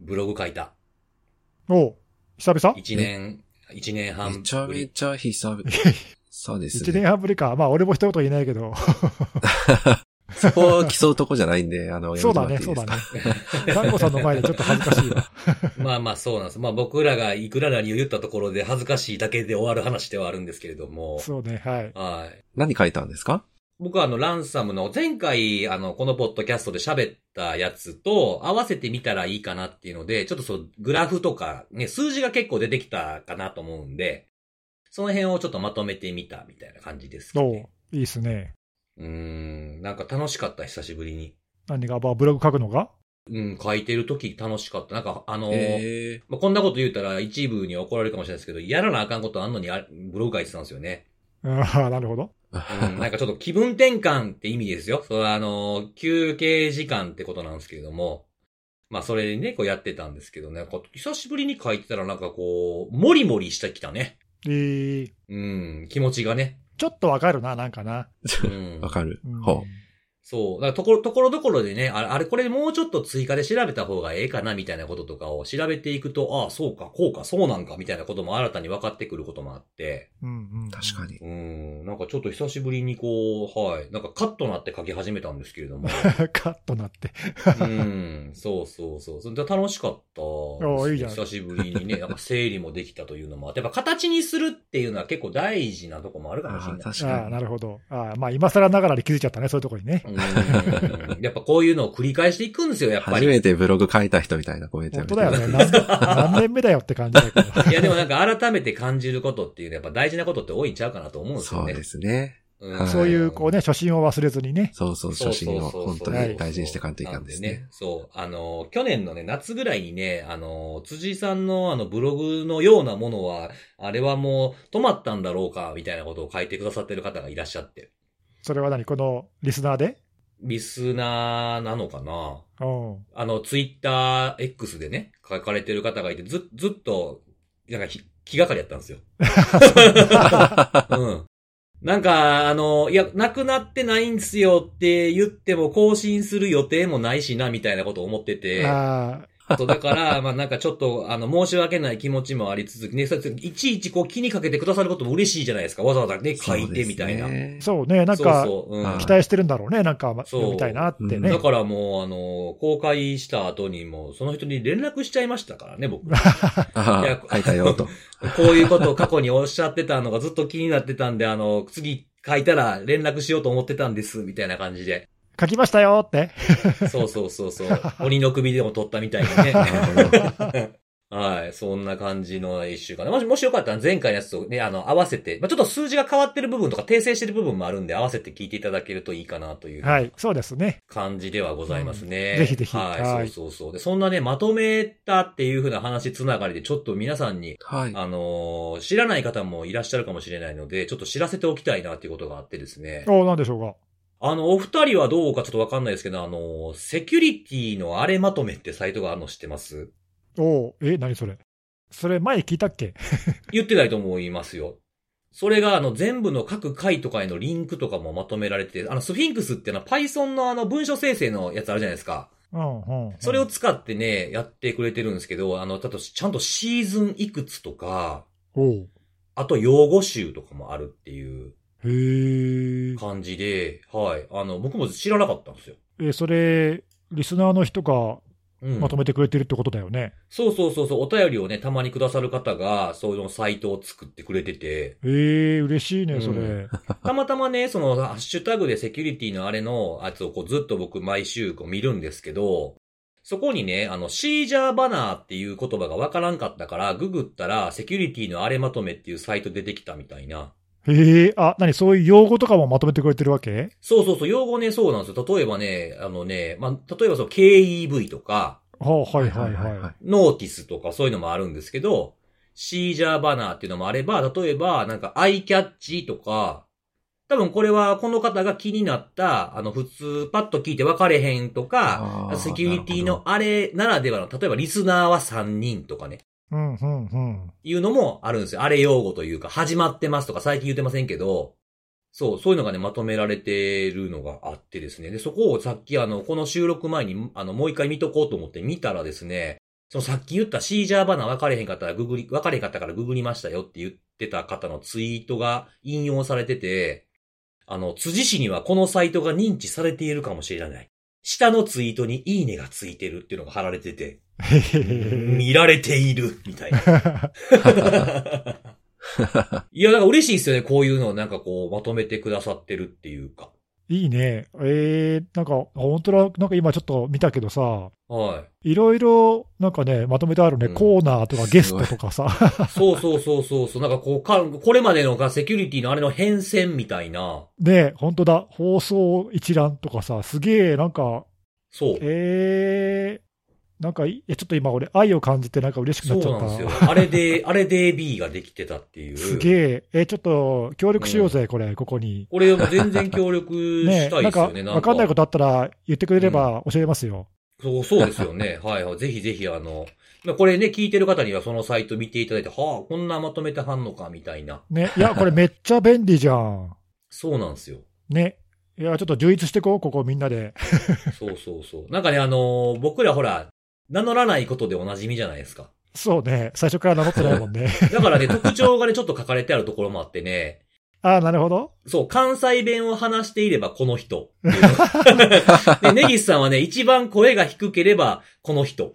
ブログ書いた。おう久々？一年、一年半ぶり。めちゃめちゃ久々。そうです一ね。年半ぶりか。まあ、俺も一言言えないけど。そこを競うとこじゃないんで、あの、そうだね、そうだねですか。団子さんの前でちょっと恥ずかしいわ。まあまあそうなんです。まあ僕らがいくら何を言ったところで恥ずかしいだけで終わる話ではあるんですけれども。そうね、はい。はい。何書いたんですか？僕はあの、ランサムの前回、あの、このポッドキャストで喋ったやつと合わせてみたらいいかなっていうので、ちょっとそう、グラフとか、ね、数字が結構出てきたかなと思うんで、その辺をちょっとまとめてみたみたいな感じですかね。いいっすね。うーん、なんか楽しかった、久しぶりに。何が、まあ、ブログ書くのが？うん、書いてる時楽しかった。なんか、あの、えまあ、こんなこと言うたら一部には怒られるかもしれないですけど、やらなあかんことあんのにあブログ書いてたんですよね。ああ、なるほど。うん、なんかちょっと気分転換って意味ですよ。それはあの、休憩時間ってことなんですけれども。まあそれでね、こうやってたんですけどね、こう久しぶりに書いてたらなんかこう、もりもりしてきたね。えー、うん、気持ちがね。ちょっとわかるな、なんかな。うんわ。かるうん。ほそう。だからところ、ところどころでね、あれ、あれこれもうちょっと追加で調べた方がええかなみたいなこととかを調べていくと、ああ、そうか、こうか、そうなんか、みたいなことも新たに分かってくることもあって。うんうん。確か。に。うん、なんかちょっと久しぶりにこう、はい、なんかカットなって書き始めたんですけれども。カットなって。うん、そうそうそう。それで楽しかったですね、いいじゃん久しぶりにね、なんか整理もできたというのもあって、やっぱ形にするっていうのは結構大事なとこもあるかもしれない。あー確ああ、かなるほど。ああ、まあ、今更ながらに気づいちゃったね、そういうところにね。うんやっぱこういうのを繰り返していくんですよ、やっぱり。初めてブログ書いた人みたいなコメント本当だよね。何何年目だよって感じだけど。いやでもなんか改めて感じることっていうのはやっぱ大事なことって多いんちゃうかなと思うんですよね。そうですね。うんはいそういう、こうね、初心を忘れずにね。そうそう、初心を本当に大事にしていかんといかんですなんね。そう。あの、去年のね、夏ぐらいにね、あの、辻井さんのあの、ブログのようなものは、あれはもう止まったんだろうか、みたいなことを書いてくださってる方がいらっしゃって。それは何このリスナーでリスナーなのかな？うん。あの、ツイッター X でね、書かれてる方がいて、ず、ずっと、なんかひ気がかりやったんですよ。うん。なんか、あの、いや、なくなってないんですよって言っても更新する予定もないしな、みたいなことを思ってて。あそう、だから、まあなんかちょっと、あの、申し訳ない気持ちもありつつ、ね、そういちいちこう気にかけてくださることも嬉しいじゃないですか。わざわざね、書いてみたいな。そうねなんか、そうそう、うん。はい期待してるんだろうね。なんか、そう読みたいなってね。だからもう、あの、公開した後にもう、その人に連絡しちゃいましたからね、僕。あいやあ、書いたよと。こういうことを過去におっしゃってたのがずっと気になってたんで、あの、次書いたら連絡しようと思ってたんです、みたいな感じで。書きましたよって。そうそうそうそう。鬼の首でも取ったみたいにね。なるほど。はい。そんな感じの一週間。もし、もしよかったら前回のやつとね、あの、合わせて、まあ、ちょっと数字が変わってる部分とか訂正してる部分もあるんで、合わせて聞いていただけるといいかなというはい、そうですね。感じではございますね。うんぜひぜひはい。はいそうそうそう。で、そんなね、まとめたっていう風な話つながりで、ちょっと皆さんに、はい。あのー知らない方もいらっしゃるかもしれないので、ちょっと知らせておきたいなっていうことがあってですね。おなんでしょうか。あの、お二人はどうかちょっとわかんないですけど、あのーセキュリティのあれまとめってサイトがあるの知ってます？おえ、何それ？それ前聞いたっけ？言ってないと思いますよ。それが、あの、全部の各回とかへのリンクとかもまとめられてて、あの、スフィンクスっていうのは Python のあの、文書生成のやつあるじゃないですか。うん、うん。それを使ってね、やってくれてるんですけど、あの、たと、ちゃんとシーズンいくつとか、あと用語集とかもあるっていうへえ。感じで、はい。あの、僕も知らなかったんですよ。え、それ、リスナーの人がうん。まとめてくれてるってことだよね。そうそうそうそう、お便りをね、たまにくださる方が、そういうのサイトを作ってくれてて、ええ、嬉しいね、それ。うたまたまね、その、ハッシュタグでセキュリティのあれのやつをこうずっと僕毎週こう見るんですけど、そこにね、あの、シージャーバナーっていう言葉がわからんかったから、ググったら、セキュリティのあれまとめっていうサイト出てきたみたいな。へえ、あ、何そういう用語とかもまとめてくれてるわけ？そうそうそう、用語ね、そうなんですよ。例えばね、あのね、まあ、例えばその KEV とか、はあ、はいはいはい。ノーティスとかそういうのもあるんですけど、シージャーバナーっていうのもあれば、例えば、なんか、アイキャッチとか、多分これはこの方が気になった、あの、普通、パッと聞いて分かれへんとか、セキュリティのあれならではの、例えばリスナーは3人とかね、うん、うん、うん。いうのもあるんですよ。あれ用語というか、始まってますとか最近言ってませんけど、そう、そういうのがね、まとめられてるのがあってですね。で、そこをさっきあの、この収録前に、あの、もう一回見とこうと思って見たらですね、そのさっき言ったシージャーバナー分かれへんかったらググり、分かれへんかったからググりましたよって言ってた方のツイートが引用されてて、あの、辻氏にはこのサイトが認知されているかもしれない。下のツイートにいいねがついてるっていうのが貼られてて、見られているみたいな。いや、だから嬉しいですよね。こういうのをなんかこう、まとめてくださってるっていうか。いいね。えー、なんか、本当だ、なんか今ちょっと見たけどさ、はいろいろ、なんかね、まとめてあるね、うんコーナーとかゲストとかさ。い。そうそうそうそうそう。なんかこうか、これまでのがセキュリティのあれの変遷みたいな。ね本当だ、放送一覧とかさ、すげえ、なんか、そう。えー、なんか、いや、ちょっと今俺、愛を感じてなんか嬉しくそうなっちゃった。なんですよ。あれで、あれで B ができてたっていう。すげえ、え、ちょっと、協力しようぜ、これ、ここに。これも全然協力ねしたいなんか、ですよね。わかんないことあったら言ってくれれば教えますよ。そう、そうですよね。はいはい。ぜひぜひあの、まあこれね、聞いてる方にはそのサイト見ていただいて、はあ、こんなまとめてはんのか、みたいな。ね、いや、これめっちゃ便利じゃん。そうなんですよ。ね。いや、ちょっと充実してこう、ここみんなで。そうそうそう。なんかね、あのー僕らほら、名乗らないことでおなじみじゃないですか。そうね、最初から名乗ってないもんね。だからね、特徴がね、ちょっと書かれてあるところもあってね、ああ、なるほど。そう、関西弁を話していればこの人。で、ネギスさんはね、一番声が低ければこの人。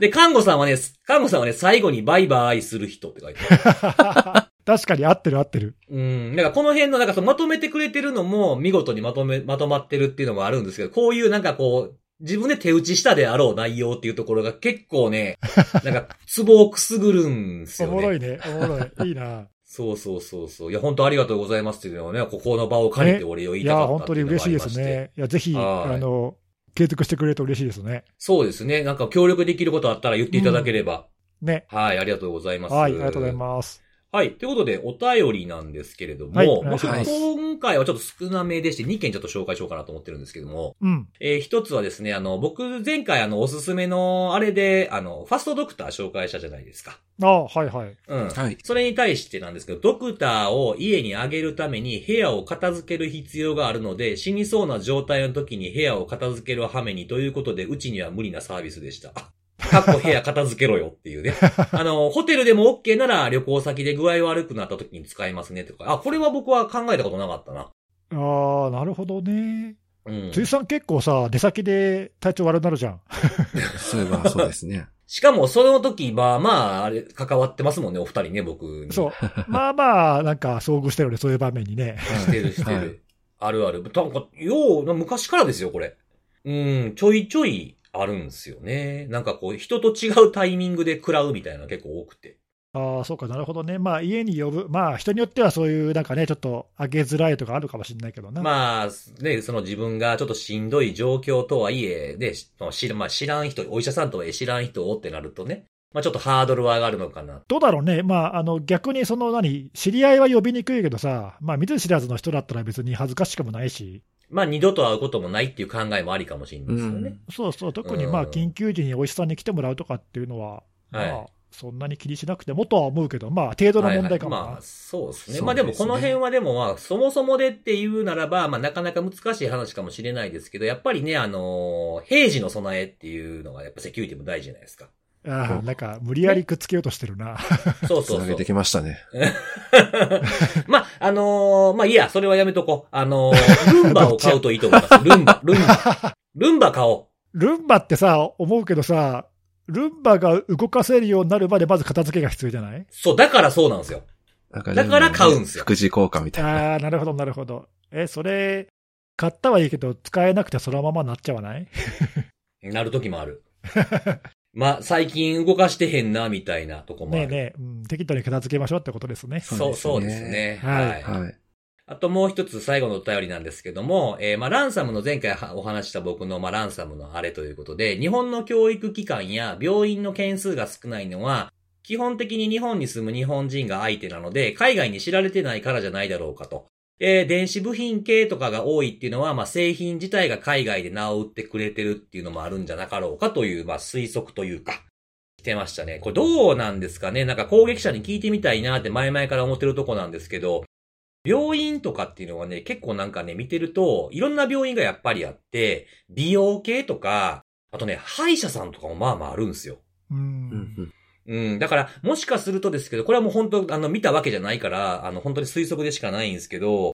で、看護さんはね、看護さんはね、最後にバイバイする人って書いてある。確かに合ってる合ってる。うん。なんかこの辺の、なんかそのまとめてくれてるのも見事にまとめ、まとまってるっていうのもあるんですけど、こういうなんかこう、自分で手打ちしたであろう内容っていうところが結構ね、なんか、ツボをくすぐるんですおよね。もろいね、おもろい。いいな。そうそうそうそう。いや、本当ありがとうございますっていうのをね、ここの場を借りてお礼を言いたかった本当にっていうのがあ嬉しいです。ね。いや、ぜひ、はいあの、継続してくれると嬉しいですね。そうですね。なんか協力できることあったら言っていただければ。ね。はい、ありがとうございます。はい、ありがとうございます。はい。ということで、お便りなんですけれども、はいお願いします今回はちょっと少なめでして、2件ちょっと紹介しようかなと思ってるんですけども、うん。えー一つはですね、あの、僕、前回あの、おすすめの、あれで、あの、ファストドクター紹介したじゃないですか。ああ、はいはい。うん。はい。それに対してなんですけど、ドクターを家にあげるために部屋を片付ける必要があるので、死にそうな状態の時に部屋を片付けるはめにということで、うちには無理なサービスでした。かっこ部屋片付けろよっていうね。あの、ホテルでも OK なら旅行先で具合悪くなった時に使えますねとか。あ、これは僕は考えたことなかったな。ああ、なるほどね。うん。辻さん結構さ、出先で体調悪くなるじゃん。そういえばそうですね。しかも、その時は、まあ、あれ、関わってますもんね、お二人ね、僕に。そう。まあまあ、なんか遭遇してるね、そういう場面にね。してる、してる。はいあるある。なんか、よう、昔からですよ、これ。うん、ちょいちょいあるんですよね。なんかこう、人と違うタイミングで食らうみたいなの結構多くて。ああ、そうか、なるほどね。まあ、家に呼ぶ。まあ、人によってはそういう、なんかね、ちょっと上げづらいとかあるかもしれないけどな。まあ、ね、その自分がちょっとしんどい状況とはいえ、で、し知らまあ、知らん人、お医者さんとはいえ知らん人をってなるとね、まあちょっとハードルは上がるのかな。どうだろうね。まあ、あの、逆にその何、知り合いは呼びにくいけどさ、まあ、見ず知らずの人だったら別に恥ずかしくもないし。まあ二度と会うこともないっていう考えもありかもしれないですよね。そうそう、特にうんまあ、緊急時にお医者さんに来てもらうとかっていうのは、はいまあ、そんなに気にしなくてもとは思うけど、まあ、程度の問題かもな。はいはいまあ、そうですね。そうですねまあでもこの辺はでもまあ、そもそもでっていうならば、まあなかなか難しい話かもしれないですけど、やっぱりね、あのー平時の備えっていうのがやっぱセキュリティも大事じゃないですか。ああなんか、無理やりくっつけようとしてるな。そうそうそうつなげて。きましたね。まあ、あのーまあいいや、それはやめとこう。あのールンバを買うといいと思います。ルンバ、ルンバ。ルンバ買おう。ルンバってさ、思うけどさ、ルンバが動かせるようになるまでまず片付けが必要じゃない？そう、だからそうなんですよ。だかだから買うんすよ副次効果みたいな。ああ、なるほど、なるほど。え、それ、買ったはいいけど、使えなくてそのままなっちゃわない？なる時もある。まあ、最近動かしてへんな、みたいなとこもある。ねえねえ、うん、適当に片付けましょうってことですね。そう、そうですね。はいはい。あともう一つ最後のお便りなんですけども、えーまあ、ランサムの前回はお話しした僕の、まあ、ランサムのあれということで、日本の教育機関や病院の件数が少ないのは、基本的に日本に住む日本人が相手なので、海外に知られてないからじゃないだろうかと。えー電子部品系とかが多いっていうのは、まあ、製品自体が海外で名を売ってくれてるっていうのもあるんじゃなかろうかという、まあ、推測というか、来てましたね。これどうなんですかねなんか攻撃者に聞いてみたいなって前々から思ってるとこなんですけど、病院とかっていうのはね、結構なんかね、見てると、いろんな病院がやっぱりあって、美容系とか、あとね、歯医者さんとかもまあまああるんですよ。う。うんんうん。だから、もしかするとですけど、これはもう本当、あの、見たわけじゃないから、あの、本当に推測でしかないんですけど、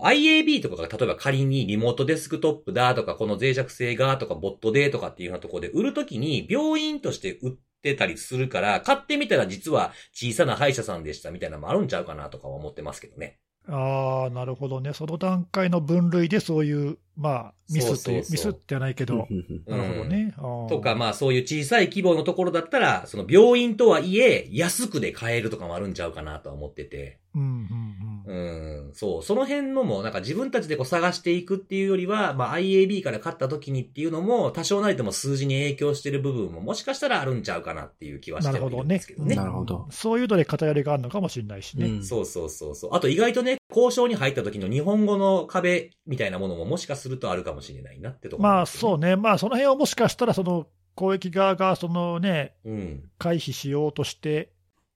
IAB とかが例えば仮にリモートデスクトップだとか、この脆弱性がとか、ボットでとかっていうようなところで売るときに、病院として売ってたりするから、買ってみたら実は小さな歯医者さんでしたみたいなのもあるんちゃうかなとかは思ってますけどね。ああ、なるほどね。その段階の分類でそういう、まあ、ミスっていう、そうそうそうミスってはないけど、うんなるほどね。とか、まあそういう小さい規模のところだったら、その病院とはいえ、安くで買えるとかもあるんちゃうかなとは思ってて。うんうんうん。うん、そう。その辺のも、なんか自分たちでこう探していくっていうよりは、まあ IAB から買った時にっていうのも、多少なりとも数字に影響してる部分ももしかしたらあるんちゃうかなっていう気はしてはいるんですけどね。なるほどそういうので偏りがあるのかもしれないしね。うんそうそうそうそう。あと意外とね、交渉に入った時の日本語の壁みたいなものももしかするとあるかもしれないなってところまあそうね、まあその辺をもしかしたら、その攻撃側がそのね、うん。回避しようとして、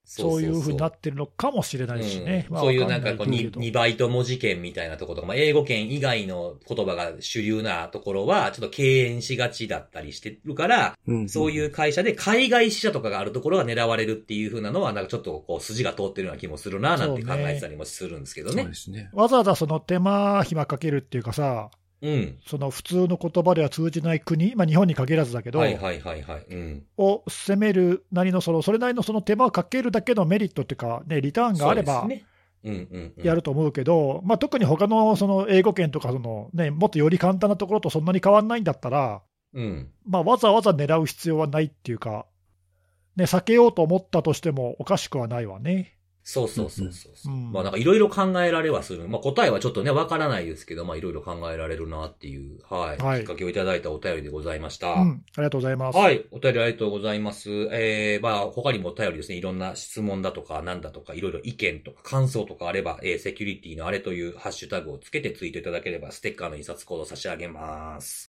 そういうふうになってるのかもしれないしね。そういうなんかこうわんないけど 2, バイト文字圏みたいなところとか、まあ、英語圏以外の言葉が主流なところは、ちょっと敬遠しがちだったりしてるから、うんそういう会社で海外支社とかがあるところが狙われるっていう風なのは、なんかちょっとこう筋が通ってるような気もするな、なんて考えてたりもするんですけどねそうで。すね。わざわざその手間暇かけるっていうかさ、うん。その普通の言葉では通じない国、まあ、日本に限らずだけど。を攻めるなりのその、それなりのその手間をかけるだけのメリットっていうか、ね、リターンがあれば。やると思うけど、まあ、特に他のその英語圏とかその、ね、もっとより簡単なところとそんなに変わらないんだったら、うん。まあ、わざわざ狙う必要はないっていうか、ね、避けようと思ったとしてもおかしくはないわね。そうそうそうそうそう。うんまあなんかいろいろ考えられはする。まあ答えはちょっとね、わからないですけど、まあいろいろ考えられるなっていう、はい。はいきっかけをいただいたお便りでございました。うん、ありがとうございます。はい。お便りありがとうございます。えー、まあ、他にもお便りですね、いろんな質問だとか、なんだとか、いろいろ意見とか感想とかあれば、えー、セキュリティのあれというハッシュタグをつけてツイートいただければ、ステッカーの印刷コードを差し上げます。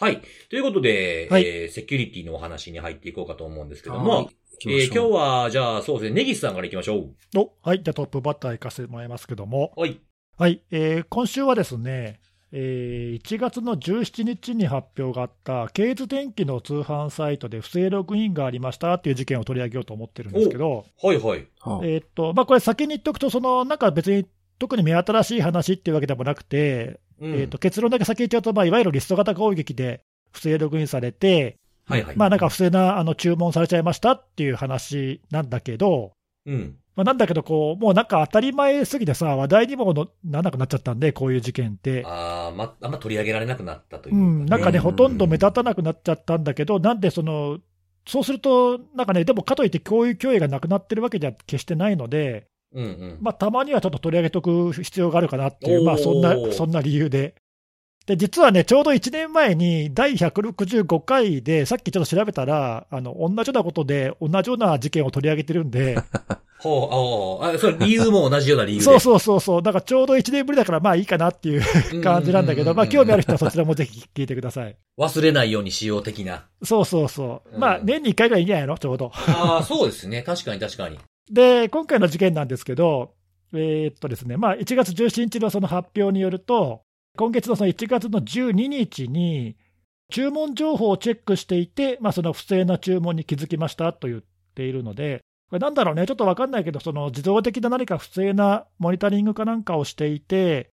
はい。ということで、はいえー、セキュリティのお話に入っていこうかと思うんですけどはいも、えー今日は、じゃあ、そうですね、ネギスさんから行きましょう。おはい、じゃあトップバッター行かせてもらいますけども、はい。はい、えー今週はですね、えー1月の17日に発表があった、ケイズ電機の通販サイトで不正ログインがありましたっていう事件を取り上げようと思ってるんですけど、はいはい。はあえーっとまあ、これ、先に言っておくと、そのなんか別に特に目新しい話っていうわけでもなくて、うんえーっと結論だけ先言っちゃうと、まあ、いわゆるリスト型攻撃で不正ログインされて、はいはい。まあ、なんか不正なあの注文されちゃいましたっていう話なんだけど、うん。まあ、なんだけどこう、もうなんか当たり前すぎてさ、話題にものならなくなっちゃったんで、こういう事件って。あー、ま、あんま取り上げられなくなったといううか、ん、なんかね、うんほとんど目立たなくなっちゃったんだけど、なんでその、そうすると、なんかね、でもかといってこういう脅威がなくなってるわけじゃ決してないので、うんうん。まあ、たまにはちょっと取り上げとく必要があるかなっていう、まあ、そんなそんな理由で。で、実はね、ちょうど1年前に第165回で、さっきちょっと調べたら、あの、同じようなことで、同じような事件を取り上げてるんで、ほう、ああ、それ理由も同じような理由で。そうそうそうそう、だからちょうど1年ぶりだから、まあいいかなっていう 感じなんだけど、まあ興味ある人はそちらもぜひ聞いてください。忘れないようにしよう的な。そうそうそう。うんまあ年に1回ぐらいいいんじゃないの？ちょうど。ああ、そうですね。確かに確かに。で、今回の事件なんですけど、えーっとですね、まあ1月17日のその発表によると、今月のその1月の12日に、注文情報をチェックしていて、まあ、その不正な注文に気づきましたと言っているので、これなんだろうね、ちょっと分かんないけど、その自動的な何か不正なモニタリングかなんかをしていて、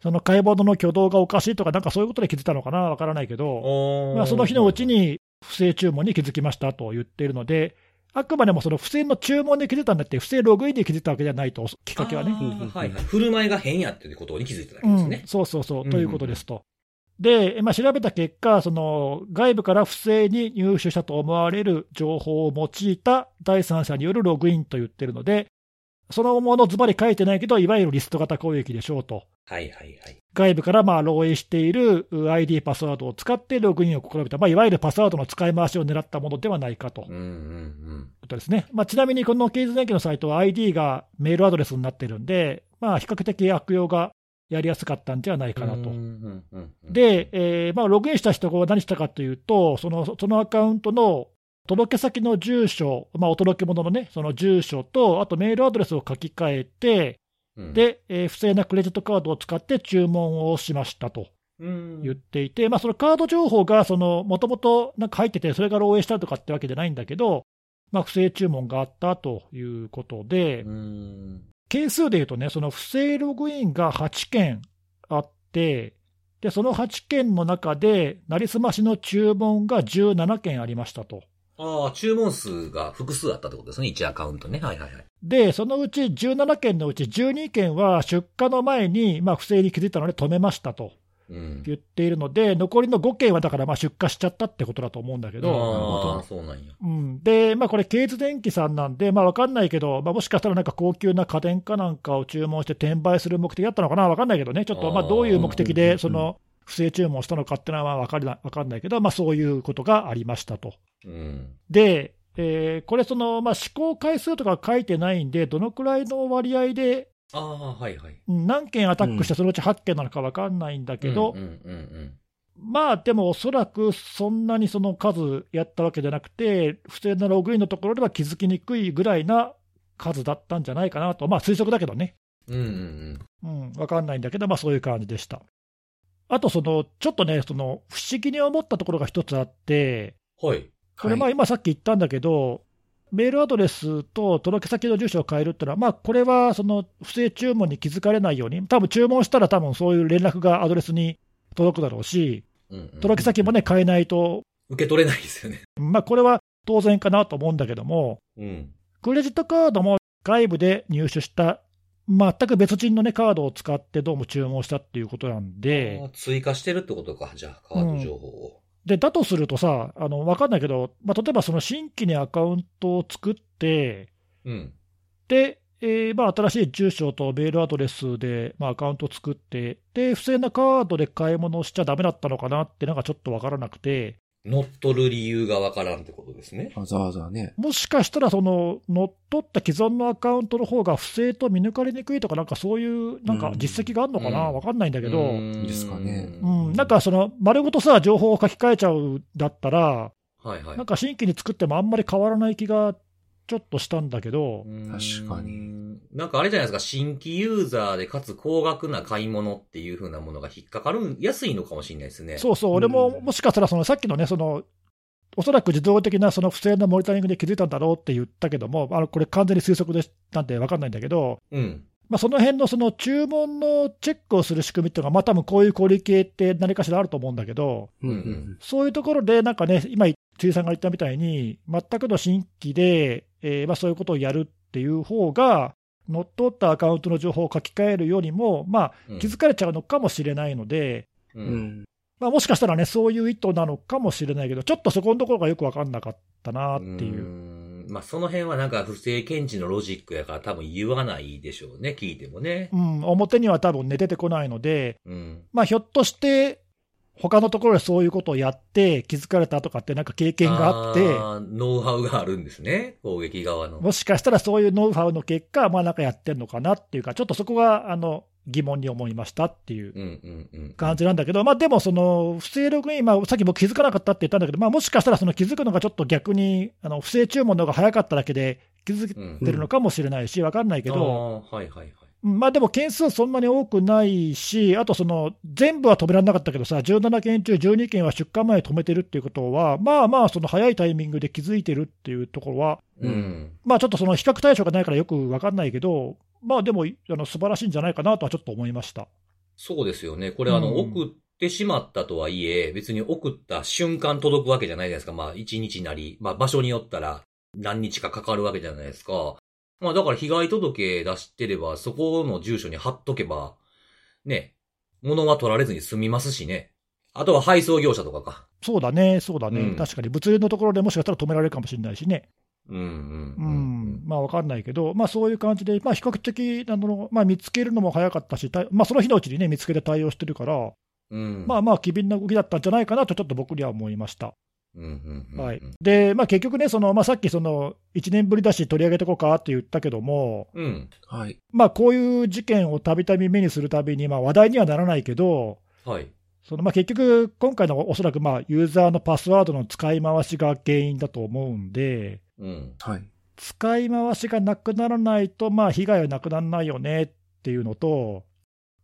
その買い物の挙動がおかしいとか、なんかそういうことで気づいたのかな、分からないけど、まあ、その日のうち。に不正注文に気づきましたと言っているので、あくまでもその不正の注文で気づいたんだって、不正ログインで気づいたわけじゃないと、きっかけはね。はいはい。振る舞いが変やっていうことに気づいただけうんですね。そうそうそう、うんということですと。で、まあ、調べた結果、その外部から不正に入手したと思われる情報を用いた第三者によるログインと言ってるので、そのものずばり書いてないけど、いわゆるリスト型攻撃でしょうと。はいはいはい。外部からまあ漏洩している ID、パスワードを使ってログインを試みた、まあ、いわゆるパスワードの使い回しを狙ったものではないかということですね。まあ、ちなみにこのケイズ電機のサイトは ID がメールアドレスになってるんで、まあ、比較的悪用がやりやすかったんじゃないかなと。で、えーまあ、ログインした人が何したかというと、そのそのアカウントの届け先の住所、まあ、お届け物のね、その住所と、あとメールアドレスを書き換えて、うん、で、えー不正なクレジットカードを使って注文をしましたと。うん。言っていて、まあ、そのカード情報がもともとなんか入ってて、それが漏洩したとかってわけじゃないんだけど、まあ、不正注文があったということで、うん。件数でいうとね、その不正ログインが8件あって、でその8件の中で、なりすましの注文が17件ありましたと。ああ、注文数が複数あったってことですね。1アカウントね。はいはいはい。で、そのうち17件のうち12件は出荷の前に、まあ、不正に気づいたので止めましたとうん。言っているので、残りの5件はだからまあ出荷しちゃったってことだと思うんだけど、ああ、そうなんや。うん、で、まあ、これ、ケイズ電機さんなんで、まあ、わかんないけど、まあ、もしかしたらなんか高級な家電かなんかを注文して転売する目的だったのかな、わかんないけどね、ちょっとまあどういう目的でその不正注文したのかっていうのはわかりなわかんないけど、まあ、そういうことがありましたと。うん。で、えーこれその、まあ、試行回数とか書いてないんで、どのくらいの割合で、ああ、はいはい。うん何件アタックして、そのうち8件なのかわかんないんだけど、うんうんうんまあでもおそらくそんなにその数やったわけじゃなくて、不正なログインのところでは気づきにくいぐらいな数だったんじゃないかなと、まあ推測だけどね、うん。うんうんうん、わかんないんだけど、まあそういう感じでした。あとその、ちょっとね、その不思議に思ったところが一つあって、うん。はい。これ、まあ今さっき言ったんだけど、メールアドレスと届け先の住所を変えるっていうのは、まあこれはその不正注文に気づかれないように、多分注文したら、多分そういう連絡がアドレスに届くだろうし、うんうん届け先もね、変えないと受け取れないですよね。まあ、これは当然かなと思うんだけども、うん。クレジットカードも外部で入手した、全く別人の、ね、カードを使ってどうも注文したっていうことなんあでー、追加してるってことか。じゃあ、カード情報を。でだとするとさ、あの分かんないけど、まあ、例えばその新規にアカウントを作って、うん。で、えーまあ、新しい住所とメールアドレスで、まあ、アカウントを作って、で、不正なカードで買い物をしちゃだめだったのかなってなんかちょっと分からなくて、乗っ取る理由がわからんってことですね。わざわざね。もしかしたら、その乗っ取った既存のアカウントの方が不正と見抜かれにくいとか、なんかそういうなんか実績があるのかな、うん。わかんないんだけど、ですかね。なんかその丸ごとさ、情報を書き換えちゃうだったら、はいはい。なんか新規に作ってもあんまり変わらない気がちょっとしたんだけど、確かにに。なんかあれじゃないですか、新規ユーザーでかつ高額な買い物っていう風なものが引っかかるやすいのかもしれないですね。そうそう、俺ももしかしたらそのさっきのね、そのおそらく自動的なその不正なモニタリングで気づいたんだろうって言ったけども、あのこれ、完全に推測ですなんて分かんないんだけど、うん。まあ、その辺のその注文のチェックをする仕組みっていうのが、まあ多分こういう小売系って何かしらあると思うんだけど、うんうんうんそういうところで、なんかね、今、辻さんが言ったみたいに、全くの新規で、えーまあ、そういうことをやるっていう方が、乗っ取ったアカウントの情報を書き換えるよりも、まあ、うん気づかれちゃうのかもしれないので、う。うんん。まあ、もしかしたらね、そういう意図なのかもしれないけど、ちょっとそこのところがよく分かんなかったなっていう。んまあ、その辺はなんか不正検知のロジックやから多分言わないでしょうね、聞いてもね。うん、表には多分ね、出てこないので、うん。まあ、ひょっとして、他のところでそういうことをやって気づかれたとかって、なんか経験があって、ーノウハウがあるんですね、攻撃側の。もしかしたらそういうノウハウの結果、まあなんかやってんのかなっていうか、ちょっとそこがあの疑問に思いましたっていう。感じなんだけど、まあでも、その不正ログイン、まあ、さっき僕気づかなかったって言ったんだけど、まあ、もしかしたらその気づくのがちょっと逆にあの不正注文の方が早かっただけで気づいてるのかもしれないし、わかんないけど、はいはいはい。うんまあでも件数そんなに多くないし、あとその全部は止められなかったけどさ、17件中12件は出荷前に止めてるっていうことは、まあまあ、その早いタイミングで気づいてるっていうところは、ううんん。まあちょっとその比較対象がないからよくわかんないけど、まあでも、あの素晴らしいんじゃないかなとはちょっと思いました。そうですよね。これあの、うん送ってしまったとはいえ、別に送った瞬間届くわけじゃないじゃないですか。まあ、1日なり、まあ、場所によったら何日かかかるわけじゃないですか。まあ、だから被害届出してれば、そこの住所に貼っとけば、ね、物は取られずに済みますしね。あとは配送業者とかか。そうだね、そうだね、うん確かに物流のところでもしかしたら止められるかもしれないしね、うんうんううんん、まあわかんないけど、まあそういう感じで、まあ比較的あの、まあ、見つけるのも早かったし、たまあその日のうちにね、見つけて対応してるから、うん。まあまあ、機敏な動きだったんじゃないかなと、ちょっと僕には思いました。はい、で、まあ、結局ね、そのまあ、さっきその1年ぶりだし、取り上げてこうかって言ったけども、うん。はい。まあ、こういう事件をたびたび目にするたびに、まあ、話題にはならないけど、はい。そのまあ結局、今回のおそらくまあユーザーのパスワードの使い回しが原因だと思うんで、うん。はい。使い回しがなくならないと、まあ被害はなくならないよねっていうのと、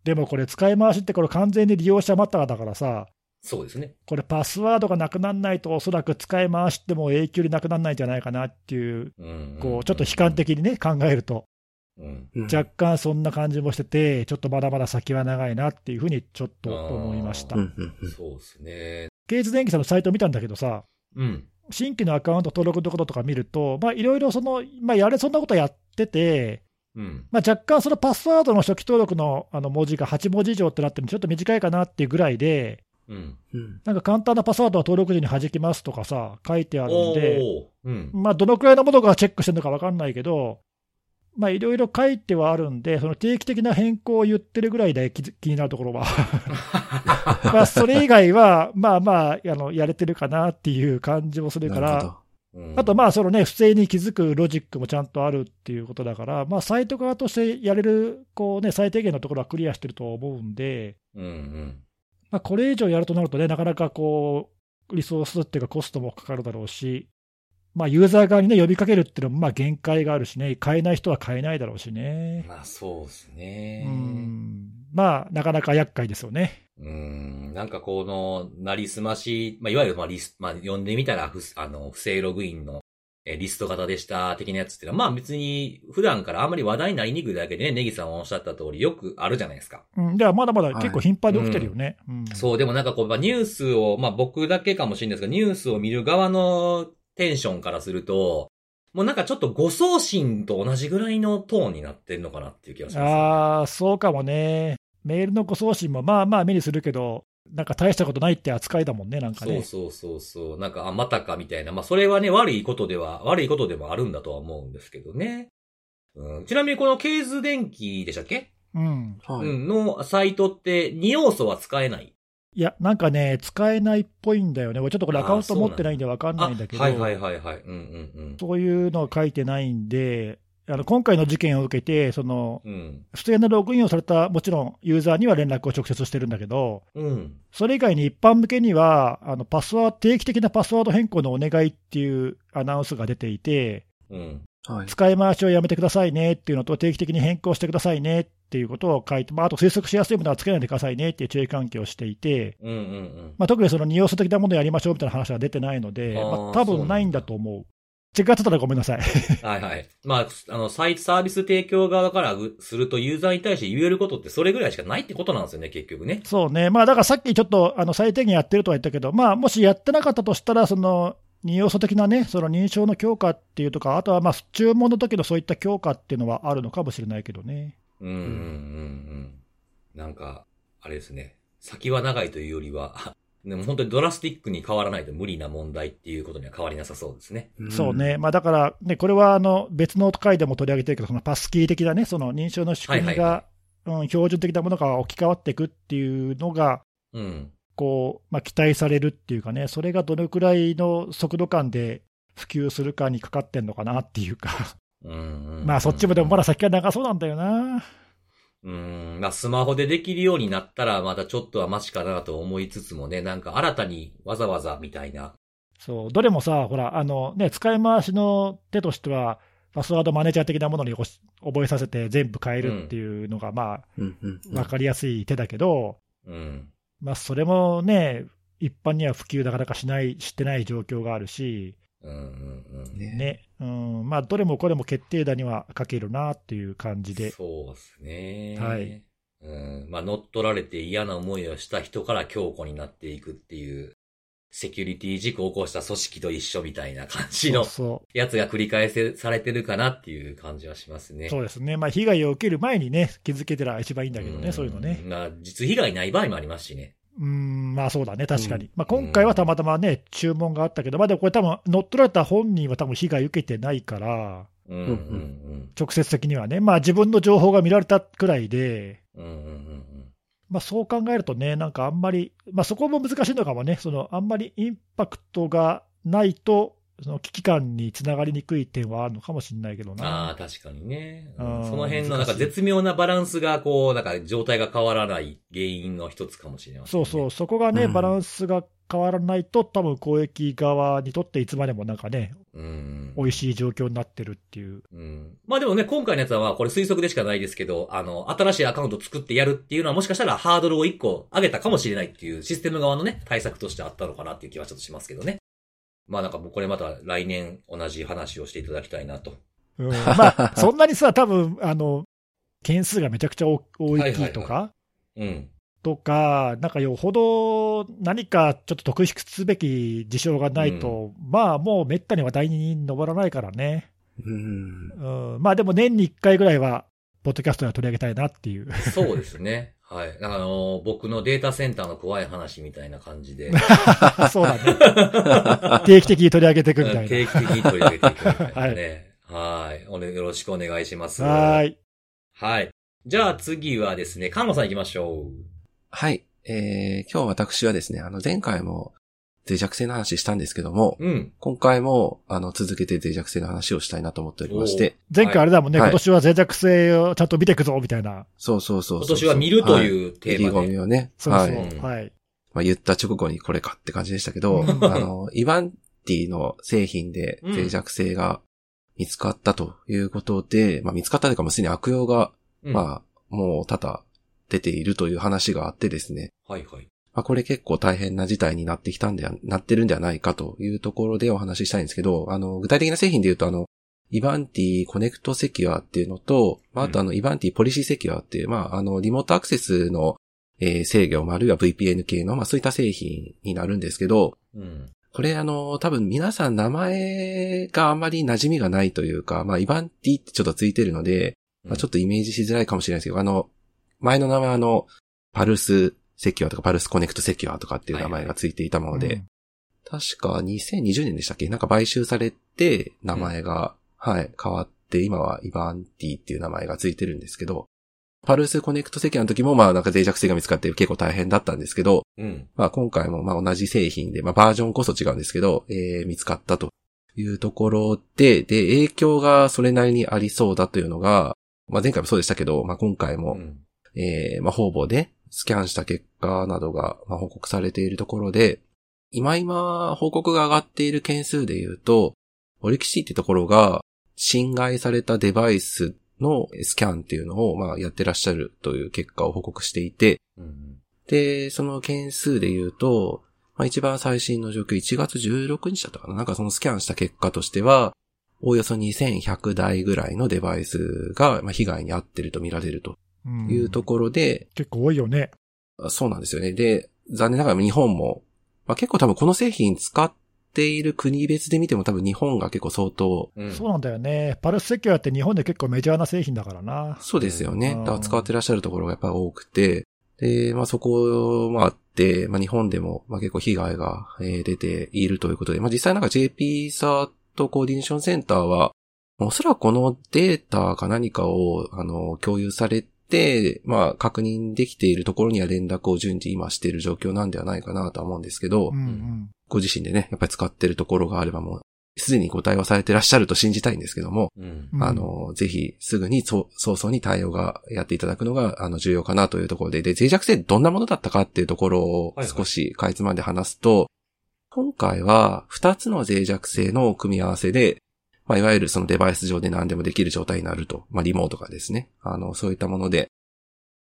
でもこれ、使い回しって、これ、完全に利用者マターだからさ、そうですね。これ、パスワードがなくならないと、おそらく使い回しても永久になくならないんじゃないかなっていう、うんこうちょっと悲観。的にね、考えると、若干そんな感じもしてて、ちょっとまだまだ先は長いなっていうふうにちょっと思いましたそうですね。ケイズ電機さんのサイト見たんだけどさ、うん。新規のアカウント登録のところとか見ると、まあ、いろいろその、まあ、やれそんなことやってて、うん。まあ、若干そのパスワードの初期登録のあの文字が8文字以上ってなってるのちょっと短いかなっていうぐらいで、うん。うんなんか簡単なパスワードは登録時に弾きますとかさ、書いてあるんで、うん。まあ、どのくらいのものがチェックしてるのか分かんないけど、まあ、いろいろ書いてはあるんで、その定期的な変更を言ってるぐらいで気 気になるところは、まあそれ以外は、まあまああの、やれてるかなっていう感じもするから、なるほど。うんあとまあそのね、不正に気づくロジックもちゃんとあるっていうことだから、まあ、サイト側としてやれるこう、ね、最低限のところはクリアしてると思うんで、うんうん。まあ、これ以上やるとなるとね、なかなかこう、リソースっていうか、コストもかかるだろうし、まあ、ユーザー側にね、呼びかけるっていうのもまあ限界があるしね、買えない人は買えないだろうしね。まあそうですうね。んまあ、なかなか厄介ですよね。うん。なんかこの、なりすまし、まあいわゆるまあリスまあ読んでみたら不、あの、不正ログインのえリスト型でした的なやつっていうのは、まあ別に普段からあんまり話題になりにくいだけでね、ネギさんおっしゃった通りよくあるじゃないですか。うん、ではまだまだ結構頻繁に起きてるよね。うんそう、でもなんかこう、まあニュースを、まあ僕だけかもしれないですけど、ニュースを見る側のテンションからすると、もうなんかちょっと誤送信と同じぐらいのトーンになってるのかなっていう気がします、ね。ああ、そうかもね。メールの誤送信もまあまあ目にするけど、なんか大したことないって扱いだもんね、なんかね。そうそうそうそう。なんか、あ、またかみたいな。まあ、それはね、悪いことでは、悪いことでもあるんだとは思うんですけどね。うん、ちなみにこのケーズ電気でしたっけ、うん。はい。うん、のサイトって2要素は使えない。いや、なんかね、使えないっぽいんだよね。俺ちょっとこれアカウント持ってないんでわかんないんだけど、はいはいはいはい。うんうんそういうのは書いてないんで、あの今回の事件を受けて、そのうん。うん。不正なログインをされた、もちろんユーザーには連絡を直接してるんだけど、うん。それ以外に一般向けには、あのパスワード定期的なパスワード変更のお願いっていうアナウンスが出ていて、うん。はい。使い回しをやめてくださいねっていうのと、定期的に変更してくださいねっていうことを書いて、まあ、あと推測しやすいものはつけないでくださいねっていう注意喚起をしていて、うんうんうん。まあ、特にその二要素的なものをやりましょうみたいな話は出てないので、あーまあ、多分ないんだと思う。違ってたらごめんなさい。はいはい。まあ、あの、サイトサービス提供側からするとユーザーに対して言えることってそれぐらいしかないってことなんですよね、結局ね。そうね、まあ、だからさっきちょっとあの最低限やってるとは言ったけど、まあ、もしやってなかったとしたら、その二要素的なね、その認証の強化っていうとか、あとはまあ注文の時のそういった強化っていうのはあるのかもしれないけどね。うんうんうんうん。なんか、あれですね。先は長いというよりは、でも本当にドラスティックに変わらないと無理な問題っていうことには変わりなさそうですね。んそうね、。まあ、だから、ね、これはあの別の回でも取り上げてるけど、そのパスキー的なね、その認証の仕組みが、うん標準的なものが置き換わっていくっていうのが、うん。こうまあ、期待されるっていうかね、それがどのくらいの速度感で普及するかにかかってんのかなっていうか、うんうんうんまあそっちもでもまだ先は長そうなんだよな。うん。まあ、スマホでできるようになったら、またちょっとはマシかなと思いつつもね、なんか新たにわざわざみたいな。そう、どれもさ、ほら、あのね、使い回しの手としては、パスワードマネージャー的なものに覚えさせて全部変えるっていうのが、まうんうんうんあ、わかりやすい手だけど、うん。まあ、それもね、一般には普及なかなかしない、してない状況があるし、うんうんうん。ねね、うん、まあ、どれもこれも決定打にはかけるなっていう感じで、そうですね。はい。うん。まあ、乗っ取られて嫌な思いをした人から強固になっていくっていう、セキュリティ事故を起こした組織と一緒みたいな感じのそやつが繰り返せされてるかなっていう感じはしますね。うそうですね、まあ、被害を受ける前にね、気づけてら一番いいんだけどね、そういうのね。ん。まあ、実被害ない場合もありますしね。うん、まあそうだね、確かに。うんまあ、今回はたまたまね、注文があったけど、まあ、でもこれ、多分乗っ取られた本人は多分被害受けてないから、うんうんうん。直接的にはね、まあ、自分の情報が見られたくらいで、うんうんうんまあ、そう考えるとね、なんかあんまり、まあ、そこも難しいのかもね、そのあんまりインパクトがないと、その危機感につながりにくい点はあるのかもしれないけどうん。ああ、な。確かにね。その辺のなんか絶妙なバランスがこう、なんか状態が変わらない原因の一つかもしれませんね。そうそう、そこがね、うんバランスが変わらないと、多分攻撃側にとっていつまでもなんかね、うん。うん美味しい状況になってるっていう。うん。まあでもね、今回のやつは、これ推測でしかないですけど、あの、新しいアカウント作ってやるっていうのはもしかしたらハードルを1個上げたかもしれないっていうシステム側のね、対策としてあったのかなっていう気はちょっとしますけどね。まあなんかもうこれまた来年同じ話をしていただきたいなと。うん、まあ、そんなにさ、多分あの、件数がめちゃくちゃ多多いとか、はいはいうん、とか、なんかよほど何かちょっと特筆すべき事象がないと、うん、まあもうめったに話題に上らないからね。うん、うん、まあでも年に1回ぐらいは、ポッドキャストで取り上げたいなっていう。そうですね。はい。あの、僕のデータセンターの怖い話みたいな感じで。そうだね。定期的に取り上げていくみたいな。定期的に取り上げていくみたいなね。はい。はい。よろしくお願いします。はい。はい。じゃあ次はですね、菅野さん行きましょう。はい。えー、今日私はですね、あの前回も脆弱性の話したんですけども、うん。今回も、あの、続けて脆弱性の話をしたいなと思っておりまして。前回あれだもんね、はい今年は脆弱性をちゃんと見ていくぞ、みたいな。そうそうそうそう今年は見るとういうテーマで。込みをね。そうそう。はい。うんはい。まあ、言った直後にこれかって感じでしたけど、うんあの、イバンティの製品で脆弱性が見つかったということで、まあ見つかったというかもうすでに悪用が、うんまあ、もう多々出ているという話があってですね。はいはい。まあこれ結構大変な事態になってきたんでは、なってるんではないかというところでお話ししたいんですけど、あの、具体的な製品で言うとあの、イバンティコネクトセキュアっていうのと、まあ、あとあの、イバンティポリシーセキュアっていう、まあ、あの、リモートアクセスの、えー制御、まああるいは VPN 系の、まあそういった製品になるんですけど、うん。これあの、多分皆さん名前があんまり馴染みがないというか、まあ、イバンティってちょっとついてるので、まあ、ちょっとイメージしづらいかもしれないですけど、あの、前の名前はあの、 Pulse Secure とか Pulse Connect Secure とかっていう名前がついていたもので、うん。確か2020年でしたっけ？なんか買収されて、名前が、はい、変わって、今は Ivanti っていう名前がついてるんですけど、 Pulse Connect Secure の時もまあなんか脆弱性が見つかって結構大変だったんですけど、うん。まあ今回もまあ同じ製品で、まあバージョンこそ違うんですけど、えー、見つかったというところで、で、影響がそれなりにありそうだというのが、まあ前回もそうでしたけど、まあ今回も、うん。えー、まあ方々でスキャンした結果などが、まあ、報告されているところで、今今報告が上がっている件数で言うと、オリキシーってところが侵害されたデバイスのスキャンっていうのを、まあ、やってらっしゃるという結果を報告していて、うん。で、その件数で言うと、まあ、一番最新の状況1月16日だったかな？なんかそのスキャンした結果としては、おおよそ2100台ぐらいのデバイスが、まあ、被害に遭ってると見られるとうんいうところで、結構多いよね。あそうなんですよね。で、残念ながら日本も、まあ、結構多分この製品使っている国別で見ても多分日本が結構相当、うん。そうなんだよね。パルスセキュアって日本で結構メジャーな製品だからな。そうですよね。うんだから使ってらっしゃるところがやっぱり多くて、で、まあそこもあって、まあ日本でもまあ結構被害がえー出ているということで、まあ実際なんか JP サートコーディネーションセンターは、おそらくこのデータか何かを、あの、共有されて、まあ確認できているところには連絡を順次今している状況なんではないかなとは思うんですけど、うんうん。ご自身でね、やっぱり使ってるところがあればもう、すでにご対応されてらっしゃると信じたいんですけども、うん。うんあ、の、ぜひすぐに早々に対応がやっていただくのが、あの、重要かなというところで、で、脆弱性どんなものだったかっていうところをはいはい少しかいつまんで話すと、今回は2つの脆弱性の組み合わせで、まあ、いわゆるそのデバイス上で何でもできる状態になると。まあ、リモートがですね。あの、そういったもので。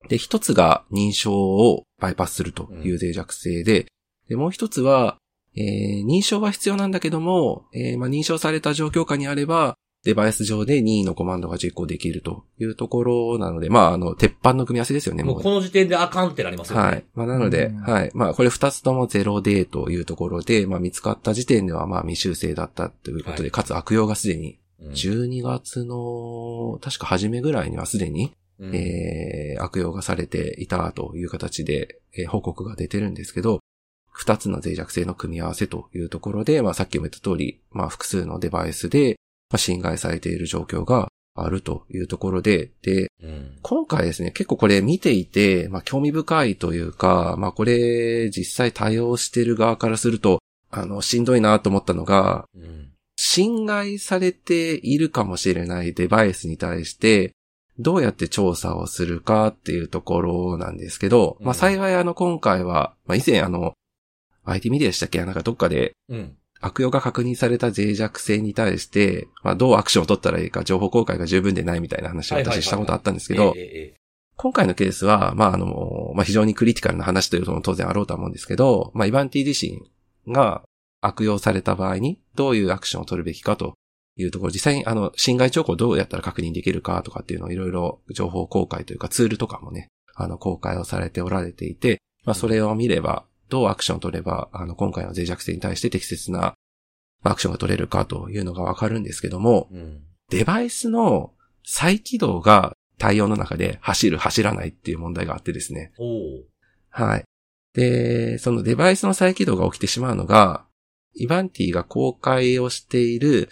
で、一つが認証をバイパスするという脆弱性で、で、もう一つは、えー認証は必要なんだけども、えーまあ、認証された状況下にあれば、デバイス上で任意のコマンドが実行できるというところなので、まあ、あの、鉄板の組み合わせですよね、もうこの時点であかんってなりますよね。はい。まあ、なので、うんはい。まあ、これ二つともゼロデーというところで、まあ、見つかった時点では、まあ、未修正だったということで、はいかつ悪用がすでに、うん。12月の、確か初めぐらいにはすでに、うんえー、悪用がされていたという形で、えー報告が出てるんですけど、二つの脆弱性の組み合わせというところで、まあさっきも言った通り、まあ複数のデバイスで、まあ、侵害されている状況があるというところで、で、うん。今回ですね、結構これ見ていて、まあ興味深いというか、まあこれ実際対応してる側からすると、あの、しんどいなと思ったのが、うん。侵害されているかもしれないデバイスに対して、どうやって調査をするかっていうところなんですけど、うんまあ幸いあの今回は、まあ以前あの、IT メディアでしたっけ？なんかどっかで、うん。悪用が確認された脆弱性に対して、まあ、どうアクションを取ったらいいか、情報公開が十分でないみたいな話を私したことあったんですけど、今回のケースは、まあ、あの、まあ、非常にクリティカルな話というのも当然あろうとは思うんですけど、まあ、イバンティ自身が悪用された場合に、どういうアクションを取るべきかというところ、実際にあの、侵害兆候をどうやったら確認できるかとかっていうのをいろいろ情報公開というかツールとかもね、あの、公開をされておられていて、まあ、それを見れば、どうアクションを取れば、あの、今回の脆弱性に対して適切なアクションが取れるかというのがわかるんですけども、うん、デバイスの再起動が対応の中で走る、走らないっていう問題があってですね。はい。で、そのデバイスの再起動が起きてしまうのが、イバンティが公開をしている、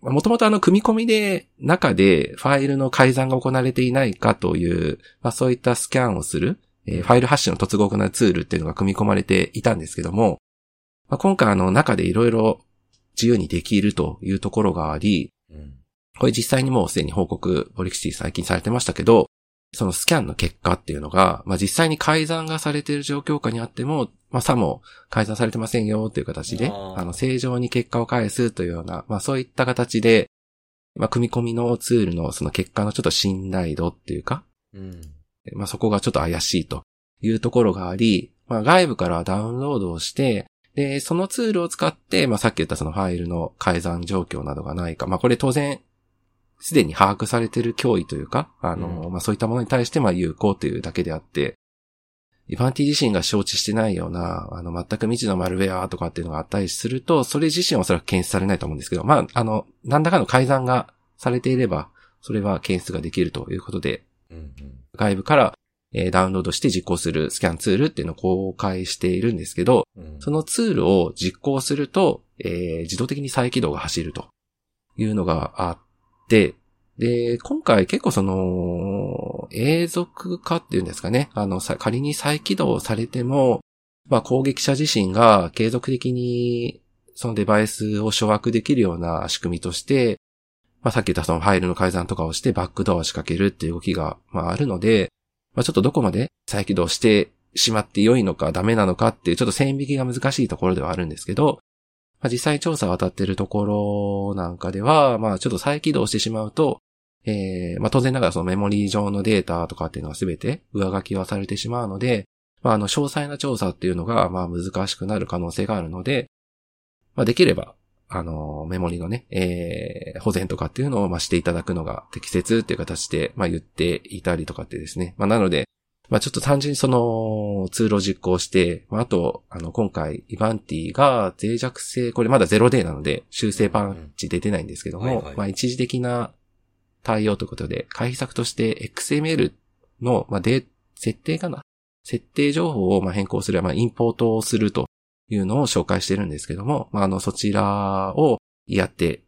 もともとあの組み込みで中でファイルの改ざんが行われていないかという、まあそういったスキャンをする、えー、ファイルハッシュの突合を行うツールっていうのが組み込まれていたんですけども、まあ、今回あの中でいろいろ自由にできるというところがあり、これ実際にもうすでに報告、ボリクシティ最近されてましたけど、そのスキャンの結果っていうのが、まあ、実際に改ざんがされている状況下にあっても、まあ、さも改ざんされてませんよっていう形で、あの、正常に結果を返すというような、まあ、そういった形で、まあ、組み込みのツールのその結果のちょっと信頼度っていうか、うん、まあ、そこがちょっと怪しいというところがあり、まあ、外部からダウンロードをして、で、そのツールを使って、まあ、さっき言ったそのファイルの改ざん状況などがないか。まあ、これ当然、すでに把握されている脅威というか、あの、うん、まあ、そういったものに対して、ま、有効というだけであって、イバンティ自身が承知してないような、あの、全く未知のマルウェアとかっていうのがあったりすると、それ自身はおそらく検出されないと思うんですけど、まあ、あの、何らかの改ざんがされていれば、それは検出ができるということで、うんうん、外部からえダウンロードして実行するスキャンツールっていうのを公開しているんですけど、うん、そのツールを実行すると、えー、自動的に再起動が走るというのがあって、で、今回結構その、永続化っていうんですかね。あの、仮に再起動されても、まあ攻撃者自身が継続的にそのデバイスを掌握できるような仕組みとして、まあさっき言ったそのファイルの改ざんとかをしてバックドアを仕掛けるっていう動きが、まああるので、まあ、ちょっとどこまで再起動してしまって良いのかダメなのかっていうちょっと線引きが難しいところではあるんですけど、まあ、実際調査を当たっているところなんかでは、まあちょっと再起動してしまうと、えー、まあ当然ながらそのメモリー上のデータとかっていうのはすべて上書きはされてしまうので、まああの詳細な調査っていうのがまあ難しくなる可能性があるので、まあできればあの、メモリのね、えー、保全とかっていうのを、まあ、していただくのが適切っていう形で、まあ、言っていたりとかってですね。まあ、なので、まあ、ちょっと単純にその、ツールを実行して、まあ、あと、あの、今回、イバンティが脆弱性、これまだ 0D なので、修正パンチ出てないんですけども、はいはい、まあ、一時的な対応ということで、回避策として XML の、まあ、で、設定かな？設定情報をま変更する、まあ、インポートをするというのを紹介してるんですけども、まあ、あの、そちらをやって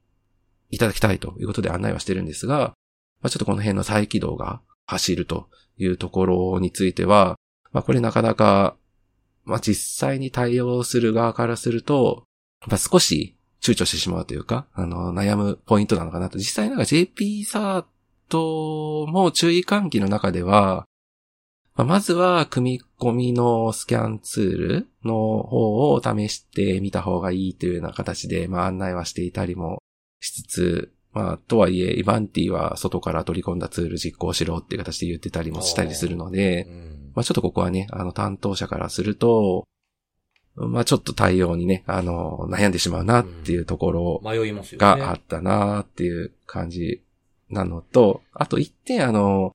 いただきたいということで案内はしてるんですが、まあ、ちょっとこの辺の再起動が走るというところについては、まあ、これなかなか、まあ、実際に対応する側からすると、まあ、少し躊躇してしまうというか、あの、悩むポイントなのかなと。実際なんか JP サートも注意喚起の中では、まあ、まずは、組み込みのスキャンツールの方を試してみた方がいいというような形で、まあ、案内はしていたりもしつつ、まあ、とはいえ、イバンティは外から取り込んだツール実行しろっていう形で言ってたりもしたりするので、うん、まあ、ちょっとここはね、あの、担当者からすると、まあ、ちょっと対応にね、あの、悩んでしまうなっていうところがあったなっていう感じなのと、あと一点あの、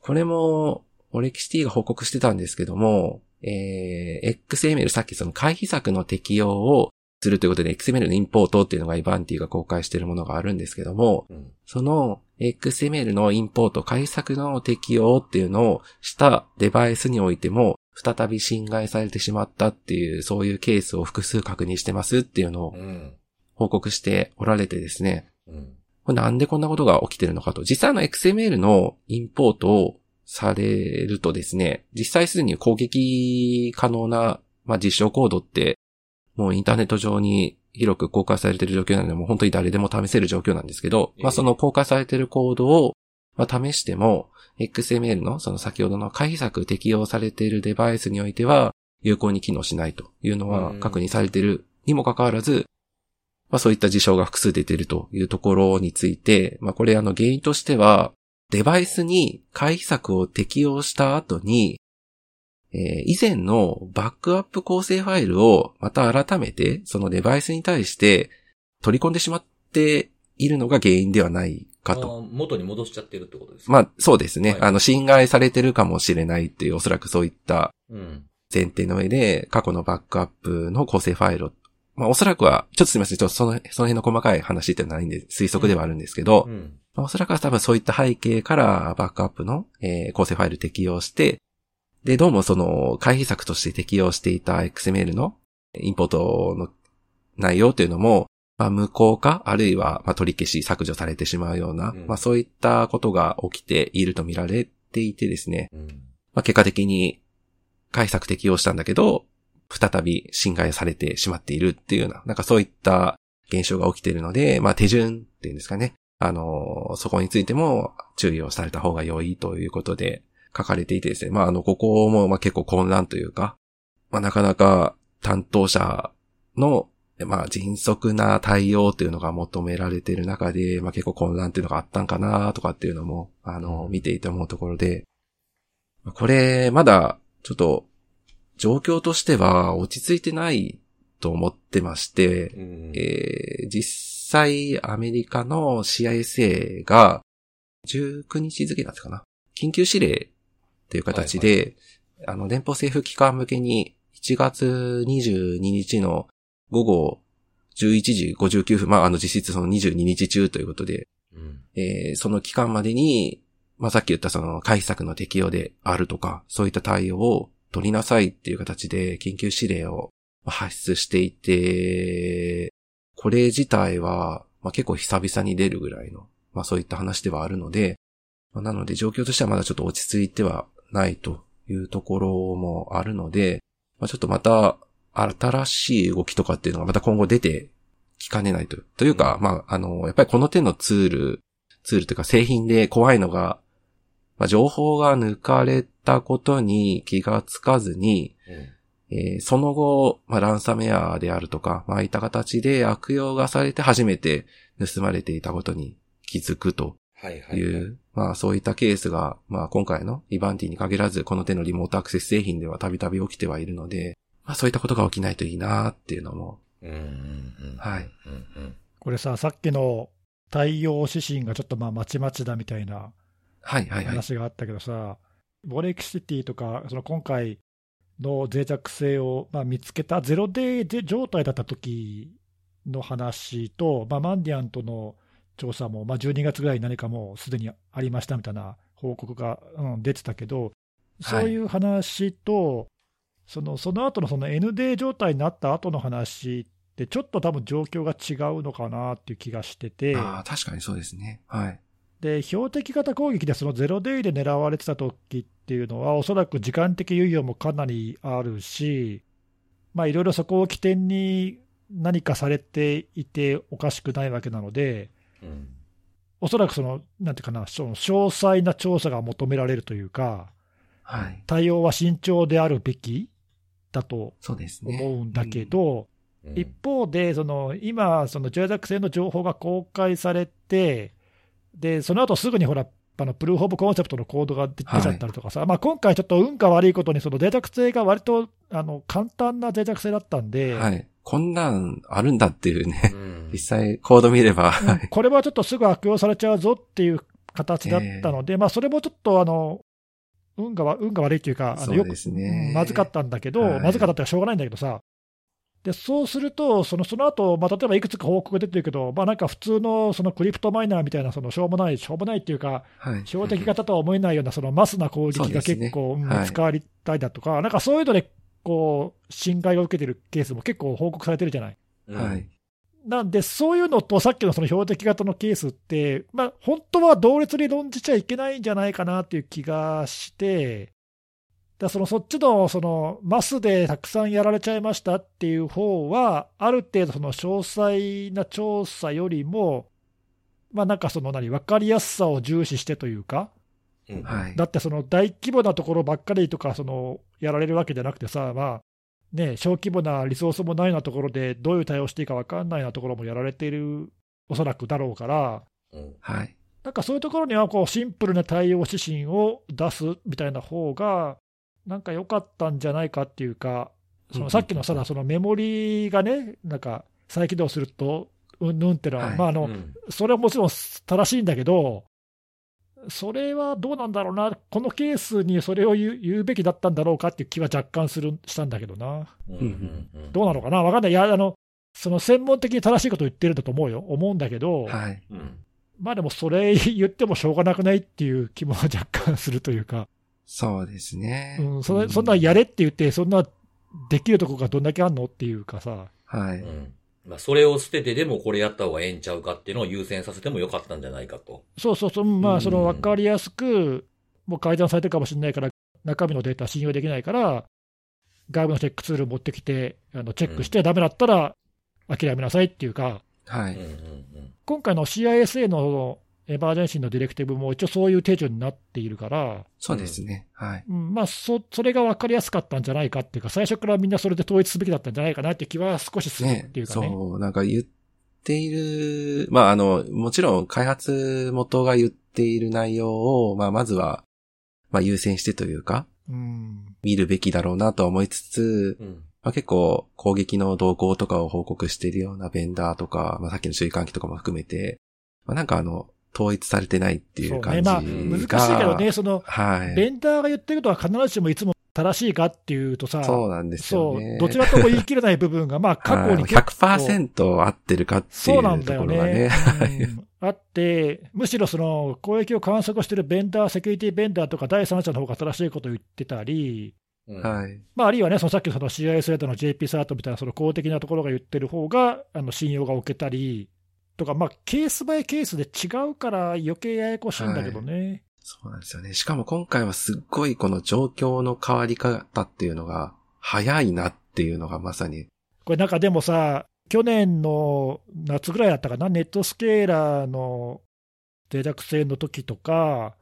これも、オレキシティが報告してたんですけども、えー、XML さっきその回避策の適用をするということで XML のインポートっていうのがイバンティが公開しているものがあるんですけども、うん、その XML のインポート、回避策の適用っていうのをしたデバイスにおいても、再び侵害されてしまったっていう、そういうケースを複数確認してますっていうのを報告しておられてですね。うん、これなんでこんなことが起きてるのかと。実際の XML のインポートをされるとですね、実際すでに攻撃可能な、まあ、実証コードって、もうインターネット上に広く公開されている状況なので、もう本当に誰でも試せる状況なんですけど、まあ、その公開されているコードを、まあ、試しても、XML のその先ほどの回避策適用されているデバイスにおいては、有効に機能しないというのは確認されているにもかかわらず、まあそういった事象が複数出ているというところについて、まあこれあの原因としては、デバイスに回避策を適用した後に、えー以前のバックアップ構成ファイルをまた改めてそのデバイスに対して取り込んでしまっているのが原因ではないかと。元に戻しちゃってるってことですか？まあそうですね。はいあの侵害されてるかもしれないっていうおそらくそういったうん。前提の上で過去のバックアップの構成ファイルをまあおそらくは、ちょっとすみません。ちょっとその、その辺の細かい話ってないんで推測ではあるんですけど、うん。まあおそらくは多分そういった背景からバックアップの、えー構成ファイル適用して、で、どうもその回避策として適用していた XML のインポートの内容というのも、まあ、無効化、あるいはまあ取り消し、削除されてしまうような、うんまあそういったことが起きていると見られていてですね、うん。まあ結果的に解釈適用したんだけど、再び侵害されてしまっているっていうような、なんかそういった現象が起きているので、まあ手順っていうんですかね。あの、そこについても注意をされた方が良いということで書かれていてですね。まああの、ここもまあ結構混乱というか、まあなかなか担当者のまあ迅速な対応というのが求められている中で、まあ結構混乱っていうのがあったんかなとかっていうのも、あの、見ていて思うところで、これ、まだ、ちょっと、状況としては落ち着いてないと思ってまして、うんえー実際、アメリカの CISA が、19日付だったかな緊急指令という形で、あの、連邦政府機関向けに、1月22日の午後11時59分、まあ、あの、実質その22日中ということで、うん。えーその期間までに、まあ、さっき言ったその回避策の適用であるとか、そういった対応を取りなさいっていう形で緊急指令を発出していて、これ自体は、まあ、結構久々に出るぐらいの、まあ、そういった話ではあるので、まあなので状況としてはまだちょっと落ち着いてはないというところもあるので、まあ、ちょっとまた新しい動きとかっていうのがまた今後出てきかねないと。というか、まあ、あの、やっぱりこの手のツール、ツールというか製品で怖いのが、まあ、情報が抜かれたことに気がつかずに、えーその後、まあ、ランサムウェアであるとか、まあ、ああいった形で悪用がされて初めて盗まれていたことに気づくとはいはい。いう、まあそういったケースが、まあ今回のイバンティに限らず、この手のリモートアクセス製品ではたびたび起きてはいるので、まあそういったことが起きないといいなっていうのも、うんうんうん。はい。うんうん。これさ、さっきの対応指針がちょっとまあまちまちだみたいなはいはいはい。話があったけどさ、ボレキシティとか、その今回の脆弱性をまあ見つけたゼロデー状態だった時の話と、まあ、マンディアンとの調査も、まあ、12月ぐらいに何かもうすでにありましたみたいな報告が、うん、出てたけど、そういう話と、そのその後のその ND 状態になった後の話って、ちょっと多分状況が違うのかなっていう気がしてて。あ、確かにそうですね。はい。で標的型攻撃でそのゼロデイで狙われてた時っていうのは、おそらく時間的猶予もかなりあるし、まあいろいろそこを起点に何かされていておかしくないわけなので、うん。おそらくその、なんていうかな、その詳細な調査が求められるというか、はい。対応は慎重であるべきだと。思うんだけど、うん一方で、その今、その脆弱性の情報が公開されて、でその後すぐにほら、あのプルーフ・オブ・コンセプトのコードが出出ちはいゃったりとかさ、まあ、今回ちょっと運が悪いことに、その脆弱性が割とあの簡単な脆弱性だったんで、はい。こんなんあるんだっていうね。う。ん。実際コード見れば、うん。はい。これはちょっとすぐ悪用されちゃうぞっていう形だったので、まあ、それもちょっとあの運がわ運が悪いというか、あのよくまずかったんだけど、はい。まずかったってしょうがないんだけどさ、でそうすると、そのその後、まあ例えばいくつか報告が出てるけど、まあ、なんか普通のそのクリプトマイナーみたいな、そのしょうもない、しょうもないっていうか、はい。標的型とは思えないような、そのマスな攻撃が結構、うんはい使われたりだとか、なんかそういうのでこう侵害を受けてるケースも結構報告されてるじゃない。うんはい。なんで、そういうのとさっきのその標的型のケースって、まあ、本当は同列に論じちゃいけないんじゃないかなっていう気がして、だそのそっちのそのマスでたくさんやられちゃいましたっていう方は、ある程度、その詳細な調査よりも、まあ、なんかその何、分かりやすさを重視してというか、うんはい。だってその大規模なところばっかりとかそのやられるわけじゃなくてさ、まあ、ね、小規模なリソースもないようなところで、どういう対応していいか分かんないようなところもやられている、おそらくだろうから、うんはい。なんかそういうところにはこうシンプルな対応指針を出すみたいな方が、なんか良かったんじゃないかっていうか、そのさっきのさ、そのメモリがね、なんか再起動すると、うんぬんってのは、はい。まああの、うん。それはもちろん正しいんだけど、それはどうなんだろうな、このケースにそれを言う言うべきだったんだろうかっていう気は若干するしたんだけどな、うんうんうん。どうなのかな、わかんない、いやあの、その専門的に正しいことを言ってるんだと思うよ、思うんだけど、はい。うん。まあでもそれ言ってもしょうがなくないっていう気も若干するというか、そうですね。うん、それそんなやれって言って、そんなできるとこがどんだけあんのっていうかさ、はい。うんまあ、それを捨ててでもこれやった方がええんちゃうかっていうのを優先させてもよかったんじゃないかと。そうそうそう、まあ、うんその分かりやすく、もう改ざんされてるかもしれないから、中身のデータ信用できないから、外部のチェックツール持ってきて、あのチェックして、ダメだったら諦めなさいっていうか、はい。うんうん今回の CISA のエマージェンシーのディレクティブも一応そういう手順になっているから、そうですね。はい。うんまあ、そそれが分かりやすかったんじゃないかっていうか、最初からみんなそれで統一すべきだったんじゃないかなっていう気は少しするっねていうかね。そう、なんか言っている、まあ、あの、もちろん開発元が言っている内容を、まあ、まずは、まあ、優先してというか、うん見るべきだろうなとは思いつつ、うん。まあ、結構攻撃の動向とかを報告しているようなベンダーとか、まあ、さっきの注意喚起とかも含めて、まあ、なんかあの、統一されてないっていそうう感じが。ねまあ、難しいけどね、そのはい。ベンダーが言ってることは必ずしもいつも正しいかっていうとさ、そうなんですよね。そうどちらとも言い切れない部分が、まあ、過去にはい結構100%合ってるかっていそうなんうとだよねころがね。。うんあって、むしろその攻撃を観測しているベンダー、セキュリティベンダーとか第三者の方が正しいことを言ってたり、うんはい。まあ、あるいはね、そのさっきのその CIS との JP サートみたいなその公的なところが言ってる方があの信用が置けたりとか、まあ、ケースバイケースで違うから余計ややこしいんだけどね。そうなんですよね。しかも今回はすっごいこの状況の変わり方っていうのが早いなっていうのがまさに。これなんかでもさ、去年の夏ぐらいだったかな、ネットスケーラーの脆弱性の時とか、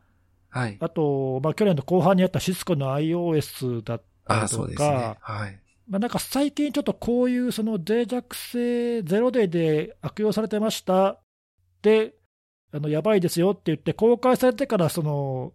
はい。あと、まあ、去年の後半にあったシスコの iOS だったああ、りとそうですねか。、はい。まあ、なんか最近ちょっとこういうその脆弱性ゼロデーで悪用されてましたで、あのやばいですよって言って、公開されてからその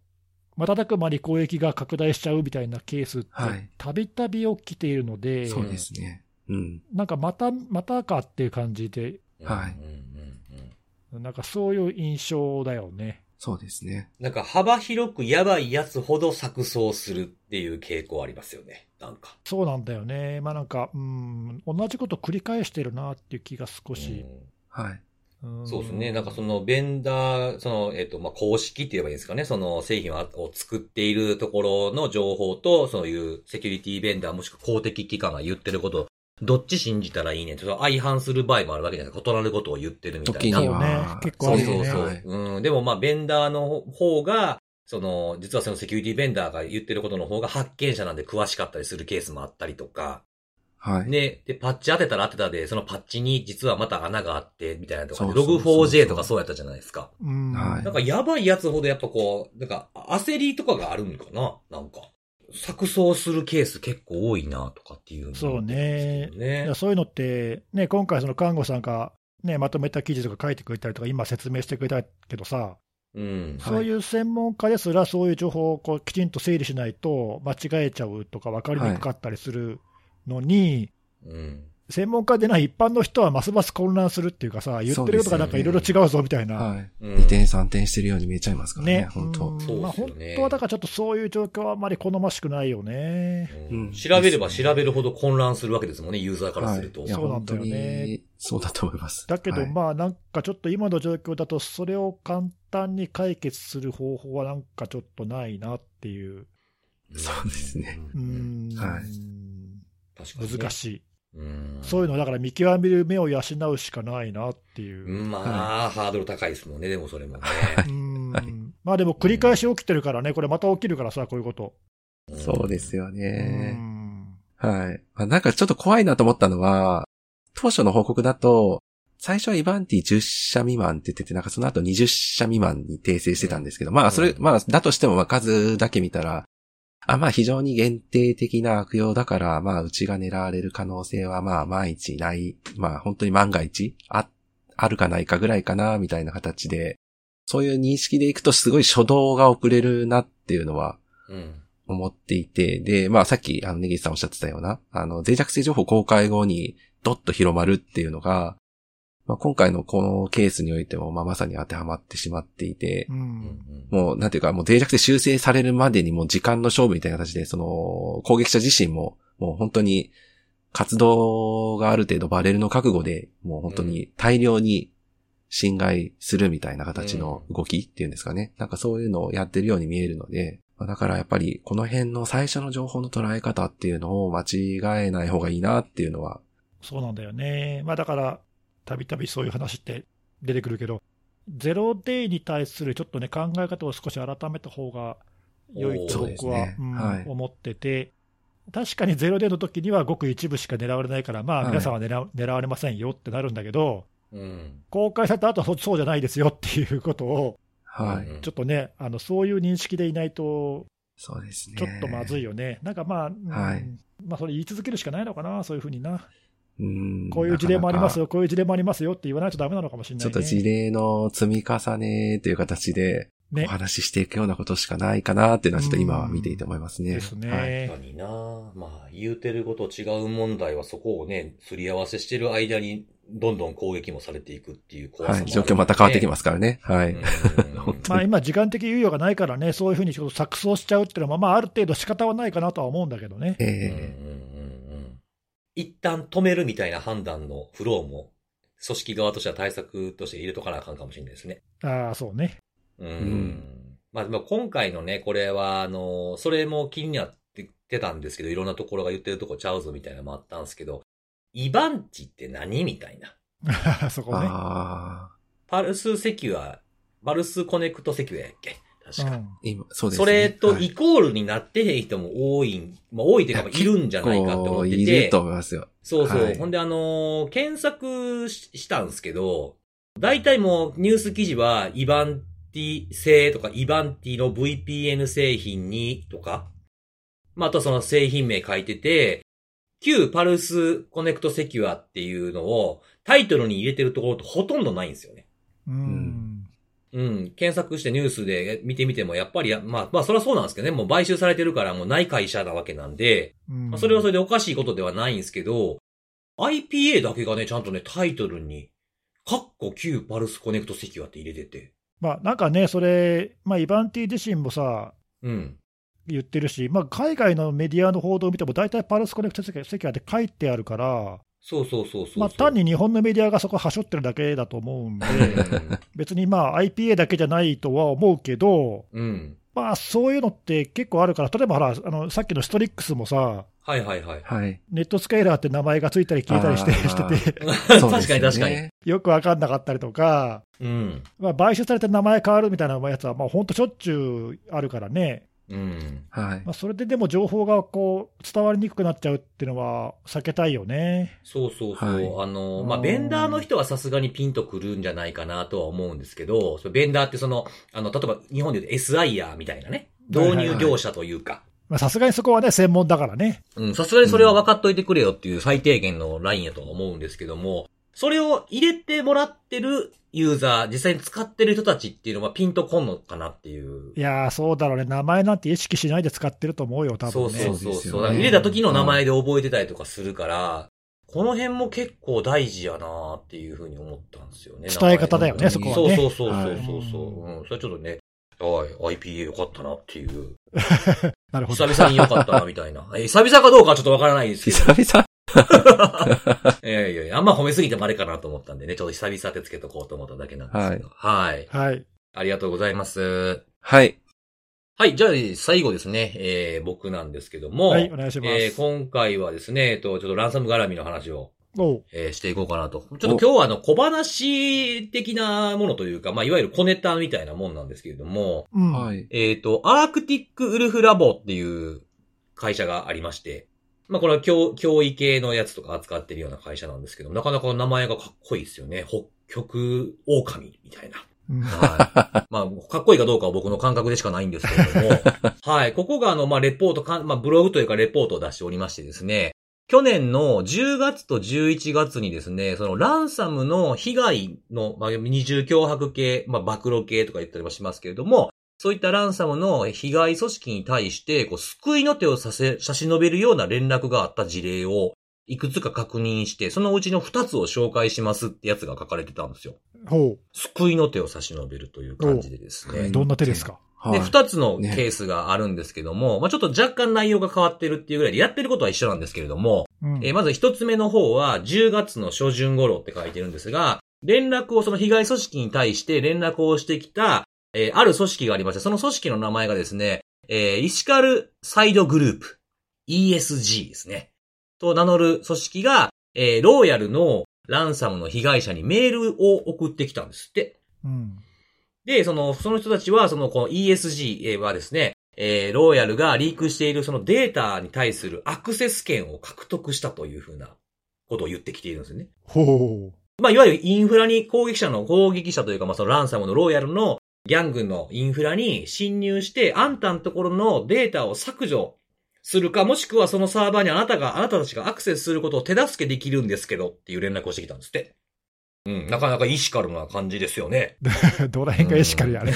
瞬く間に攻撃が拡大しちゃうみたいなケースってはいたびたび起きているので、そうですね。うん。なんかまた、またかっていう感じで、はいうんうんうんうんなんかそういう印象だよね。そうですね。なんか幅広くやばいやつほど錯綜するっていう傾向ありますよね。なんか。そうなんだよね。まあなんか、うん、同じこと繰り返してるなっていう気が少し。はい。うんそうですね。なんかそのベンダー、その、えっ、と、まあ、公式って言えばいいんですかね。その製品を作っているところの情報と、そういうセキュリティベンダーもしくは公的機関が言ってること、どっち信じたらいいねん。ちょっと相反する場合もあるわけじゃないですか。異なることを言ってるみたいな。時には。ね結構ねそうそう。はいうん。でもまあ、ベンダーの方が、その、実はそのセキュリティベンダーが言ってることの方が発見者なんで詳しかったりするケースもあったりとか。はい。ね、で、パッチ当てたら当てたで、そのパッチに実はまた穴があって、みたいなとか、そうそうそうそうログ 4J とかそうやったじゃないですか。うんはいなんかやばいやつほどやっぱこう、なんか焦りとかがあるんかな？なんか。錯綜するケース結構多いなとかっていうのがそうね。そういうのって、ね、今回、その看護さんが、ね、まとめた記事とか書いてくれたりとか、今説明してくれたけどさ、うん。そういう専門家ですら、そういう情報をこうきちんと整理しないと、間違えちゃうとか、分かりにくかったりするのに、うん。専門家でない一般の人はますます混乱するっていうかさ、言ってることがなんかいろいろ違うぞみたいな。はい。うん二転三転してるように見えちゃいますからね。ね、本当うんそうまあ、本当はだからちょっとそういう状況はあんまり好ましくないよね。うん調べれば調べるほど混乱するわけですもんね、ユーザーからすると。はい。そうなんだよねに、そうだと思います。だけど、はいまあなんかちょっと今の状況だと、それを簡単に解決する方法はなんかちょっとないなっていう、そうですねううんん、はい確かにね難しい、うん。そういうのだから見極める目を養うしかないなっていう。うんまあ、ハードル高いですもんね、でもそれもね。うんまあでも繰り返し起きてるからね、これまた起きるからさ、こういうこと。んそうですようね。んはい。まあなんかちょっと怖いなと思ったのは、当初の報告だと、最初はイバンティ10社未満って言ってて、なんかその後20社未満に訂正してたんですけど、まあそれ、うんまあだとしてもまあ数だけ見たら、あ、まあ非常に限定的な悪用だから、まあうちが狙われる可能性はまあ万一ない、まあ本当に万が一あ、あるかないかぐらいかな、みたいな形で、そういう認識でいくとすごい初動が遅れるなっていうのは。思っていて、で、まあさっき、あの、ネギさんおっしゃってたような、あの、脆弱性情報公開後にドッと広まるっていうのが、まあ今回のこのケースにおいても、まあまさに当てはまってしまっていてう、。うんん。もう、なんていうか、もう脆弱性修正されるまでにもう時間の勝負みたいな形で、その、攻撃者自身も、もう本当に、活動がある程度バレルの覚悟で、もう本当に大量に侵害するみたいな形の動きっていうんですかね。なんかそういうのをやってるように見えるので、まあだからやっぱりこの辺の最初の情報の捉え方っていうのを間違えない方がいいなっていうのは、そうなんだよね。まあだから、たびたびそういう話って出てくるけど、ゼロデイに対するちょっとね、考え方を少し改めた方が良いと僕は、ねうんはい思ってて、確かにゼロデイの時にはごく一部しか狙われないから、まあはい皆さんは狙わ狙われませんよってなるんだけど、うん。公開された後はそそうじゃないですよっていうことを、はい。うんちょっとね、あのそういう認識でいないと、そうですね。ちょっとまずいよね。なんかまあ、うんはいまあそれ言い続けるしかないのかな、そういうふうにな。うんこういう事例もありますよ、こういう事例もありますよって言わないとダメなのかもしれない、ね。ちょっと事例の積み重ねという形で、おね。話ししていくようなことしかないかなっていうのはちょっと今は見ていて思いますね。ですね。はい。確かになまあ、言うてること違う問題はそこをね、すり合わせしてる間に、どんどん攻撃もされていくっていう怖さもある、はい。状況また変わってきす。ますからね。はい。まあ今、時間的猶予がないからね、そういうふうにちょっと錯綜しちゃうっていうのは、まあ、ある程度仕方はないかなとは思うんだけどね。えうん一旦止めるみたいな判断のフローも、組織側としては対策として入れとかなあかんかもしれないですね。ああ、そうね。うん。んまあ、まあ今回のね、これは、あの、それも気になっててたんですけど、いろんなところが言ってるとこちゃうぞみたいなのもあったんですけど、 Ivanti って何みたいな。え そこね。ああ。 Pulse Secure、Pulse Connect Secure やっけ確か。うん今、そうですそね。れとはいイコールになってへん人も多いん、まあ多いっていうか、まあいるんじゃないかって思って結構いてると。思いますよ。そうそう。はいほんであのー検索ししたんですけど、大体もうニュース記事は、イバンティ製とか、イバンティの VPN 製品にとか、まあ、あとはその製品名書いてて、旧パルスコネクトセキュアっていうのをタイトルに入れてるところってほとんどないんですよね。うん。うん。検索してニュースで見てみても、やっぱりや、まあ、まあ、それはそうなんですけどね。もう買収されてるからもうない会社なわけなんで、うんまあそれはそれでおかしいことではないんですけど、IPA だけがね、ちゃんとね、タイトルに、カッコ旧 Pulse Connect Secure って入れてて。まあ、なんかね、それ、まあ、 Ivanti 自身もさ、うん。言ってるし、まあ、海外のメディアの報道を見ても、大体 Pulse Connect Secure って書いてあるから、そうそうそうそう。まあ、単に日本のメディアがそこはしょってるだけだと思うんで、うん。別にまあ IPA だけじゃないとは思うけど、うん。まあそういうのって結構あるから、例えばほら、あのさっきの Citrix もさ、はいはいはい。はい。ネットスケーラーって名前がついたり消えたりしてしてて、確かに確かに。。よく分かんなかったりとか、うん。まあ、買収されて名前変わるみたいなやつは、まあ本当しょっちゅうあるからね、うん。はい。まあ、それででも情報がこう伝わりにくくなっちゃうっていうのは避けたいよね。そうそうそう。はいあの、まあ、うんベンダーの人はさすがにピンとくるんじゃないかなとは思うんですけど、そのベンダーってその、あの、例えば日本で言うと SIR みたいなね、導入業者というか、まあさすがにそこはね、専門だからね。うん、さすがにそれは分かっといてくれよっていう最低限のラインやとは思うんですけども、それを入れてもらってるユーザー、実際に使ってる人たちっていうのはピンとこんのかなっていう。いやー、そうだろうね、名前なんて意識しないで使ってると思うよ、多分ね。そうそうそう入れた時の名前で覚えてたりとかするから、この辺も結構大事やなっていうふうに思ったんですよね。伝え方だよねそこはねそうそうそうはいそうそう、うん。それちょっとね、はい、IPA よかったなっていう。なるほど。久々によかったなみたいな。え久々かどうかはちょっとわからないですけど。久々？いやいやいや、あんま褒めすぎてもあれかなと思ったんでね、ちょっと久々ってつけとこうと思っただけなんですけど。はい。はい。ありがとうございます。はい。はい、じゃあ最後ですね、えー、僕なんですけども、はい、お願いします。えー、今回はですね、えっと、ちょっとランサム絡みの話を、えーしていこうかなと。ちょっと今日はあの、小話的なものというか、まあ、いわゆる小ネタみたいなもんなんですけれども、うん。はい。えっ、と、アークティックウルフラボっていう会社がありまして、まあ、これは教、教育系のやつとか扱ってるような会社なんですけど、なかなか名前がかっこいいですよね。北極狼みたいな。うんはい。まあ、かっこいいかどうかは僕の感覚でしかないんですけれども、はい。ここがあの、まあ、レポートかん、まあ、ブログというかレポートを出しておりましてですね、去年の10月と11月にですね、そのランサムの被害の、まあ、二重脅迫系、まあ、暴露系とか言ったりもしますけれども、そういったランサムの被害組織に対して、こう、救いの手をさせ、差し伸べるような連絡があった事例を、いくつか確認して、そのうちの2つを紹介しますってやつが書かれてたんですよ。ほ救いの手を差し伸べるという感じでですねう。。どんな手ですか？で、はい。二つのケースがあるんですけども、まあちょっと若干内容が変わってるっていうぐらいで、やってることは一緒なんですけれども、うんえーまず一つ目の方は、10月の初旬頃って書いてるんですが、連絡を、その被害組織に対して連絡をしてきた、えーある組織がありまして、その組織の名前がですね、えーイシカルサイドグループ、ESG ですね。と名乗る組織が、えーローヤルのランサムの被害者にメールを送ってきたんですって。うん。で、その、その人たちは、その、この ESG はですね、えー、ローヤルがリークしているそのデータに対するアクセス権を獲得したというふうなことを言ってきているんですよね。ほう。まあ、いわゆるインフラに攻撃者の、攻撃者というか、まあ、そのランサムのローヤルのギャングのインフラに侵入して、あんたのところのデータを削除するか、もしくはそのサーバーにあなたが、あなたたちがアクセスすることを手助けできるんですけどっていう連絡をしてきたんですって。うん、なかなかイシカルな感じですよね。どら辺がエシカルやね。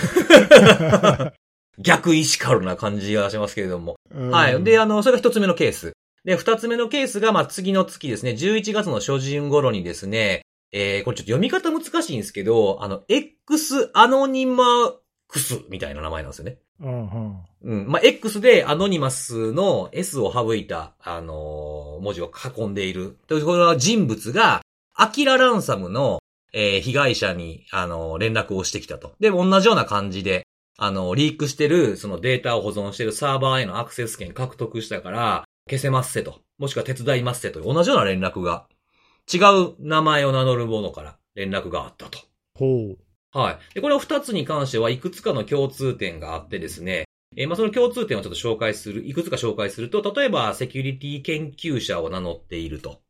逆イシカルな感じがしますけれども。うんはい。で、あの、それが一つ目のケース。で、二つ目のケースが、まあ、次の月ですね、11月の初旬頃にですね、えー、これちょっと読み方難しいんですけど、あの、X アノニマクスみたいな名前なんですよね。うんうん。うん。まあ、X でアノニマスの S を省いた、あのー文字を囲んでいる。というこれは人物が、アキラランサムの、えー被害者に、あのー連絡をしてきたと。で、同じような感じで、あのーリークしてる、そのデータを保存してるサーバーへのアクセス権獲得したから、消せますせと。もしくは手伝いますせと。同じような連絡が、違う名前を名乗るものから連絡があったと。ほう。はい。で、これを二つに関してはいくつかの共通点があってですね、えーまあ、その共通点をちょっと紹介する、いくつか紹介すると、例えば、セキュリティ研究者を名乗っていると。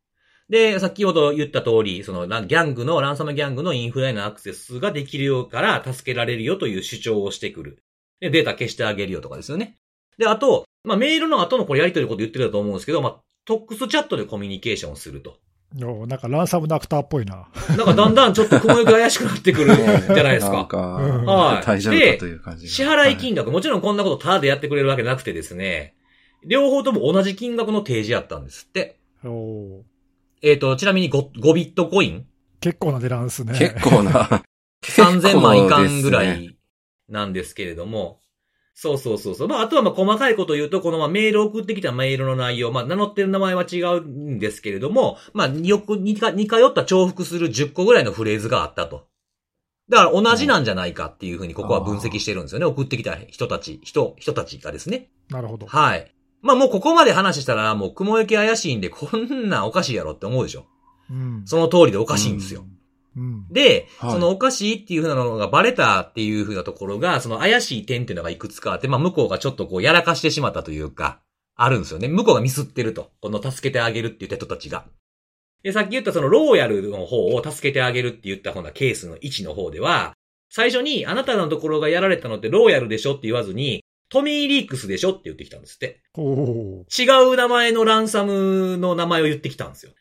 で、先ほど言った通り、その、ランギャングの、ランサムギャングのインフラへのアクセスができるよから助けられるよという主張をしてくる。で、データ消してあげるよとかですよね。で、あと、まあ、メールの後のこれやり取りのこと言ってると思うんですけど、まあ、トックスチャットでコミュニケーションをすると。おなんかランサムのアクターっぽいな。なんかだんだんちょっと雲行きが怪しくなってくる じゃないですか。なんか、うんはい大丈夫かという感じが。支払い金額、もちろんこんなことタダでやってくれるわけなくてですね、両方とも同じ金額の提示やったんですって。おえっ、と、ちなみに 5, 5ビットコイン結構な値段ですね。結構な。3000万いかんぐらいなんですけれども、そうそうそうそう。まあ、あとはまあ細かいことを言うと、このまあメールを送ってきたメールの内容、まあ名乗ってる名前は違うんですけれども、まあよく似か似通った重複する10個ぐらいのフレーズがあったと。だから同じなんじゃないかっていうふうにここは分析してるんですよね。送ってきた人たち、人、人たちがですね。なるほど。はい。まあもうここまで話したら、もう雲行き怪しいんで、こんなんおかしいやろって思うでしょ。うん。その通りでおかしいんですよ。うん。で、はいそのおかしいっていう風なのがバレたっていう風なところが、その怪しい点っていうのがいくつかあって、まあ向こうがちょっとこうやらかしてしまったというか、あるんですよね。向こうがミスってると。この助けてあげるって言った人たちが。で、さっき言ったそのローヤルの方を助けてあげるって言った方なケースの1の方では、最初にあなたのところがやられたのってローヤルでしょって言わずに、トミー・リークスでしょって言ってきたんですって。ほ違う名前のランサムの名前を言ってきたんですよ。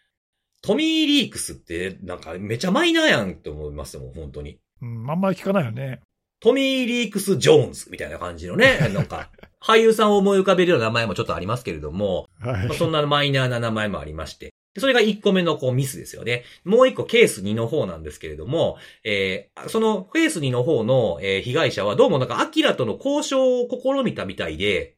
トミー・リークスって、なんかめちゃマイナーやんって思いますもん、本当に。う。うん、あんまり聞かないよね。トミー・リークス・ジョーンズみたいな感じのね、なんか、俳優さんを思い浮かべるような名前もちょっとありますけれども、はいまあ、。そんなマイナーな名前もありまして。でそれが1個目のこうミスですよね。もう1個ケース2の方なんですけれども、えーそのケース2の方の、えー被害者はどうもなんかアキラとの交渉を試みたみたいで、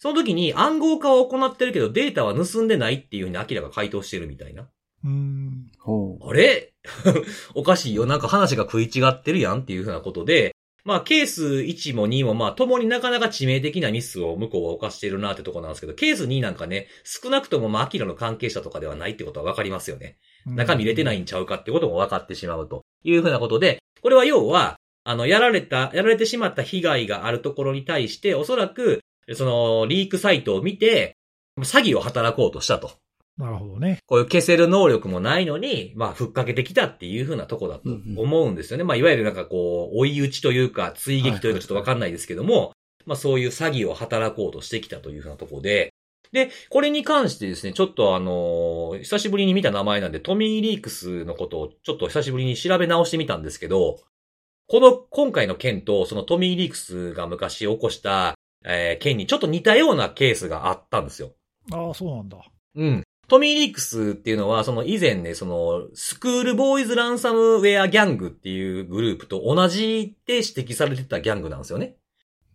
その時に暗号化を行ってるけどデータは盗んでないっていうふうにアキラが回答してるみたいな。うん。ほうあれ？おかしいよ。なんか話が食い違ってるやんっていうふうなことで、まあ、ケース1も2も、まあ、ともになかなか致命的なミスを向こうは犯してるなってとこなんですけど、ケース2なんかね、少なくともまあ、アキラの関係者とかではないってことはわかりますよね。中身入れてないんちゃうかってことも分かってしまうというふうなことで、これは要は、あの、やられた、やられてしまった被害があるところに対して、おそらく、その、リークサイトを見て、詐欺を働こうとしたと。なるほどね。こういう消せる能力もないのに、まあ、ふっかけてきたっていう風なとこだと思うんですよね。まあ、いわゆるなんかこう、追い打ちというか、追撃というかちょっとわかんないですけども、まあ、そういう詐欺を働こうとしてきたという風なところで、で、これに関してですね、ちょっとあのー久しぶりに見た名前なんで、トミー・リークスのことをちょっと久しぶりに調べ直してみたんですけど、この今回の件と、そのトミー・リークスが昔起こした、えー件にちょっと似たようなケースがあったんですよ。ああ、そうなんだ。うん。トミー・リークスっていうのは、その以前ね、その、スクールボーイズ・ランサムウェア・ギャングっていうグループと同じで指摘されてたギャングなんですよね。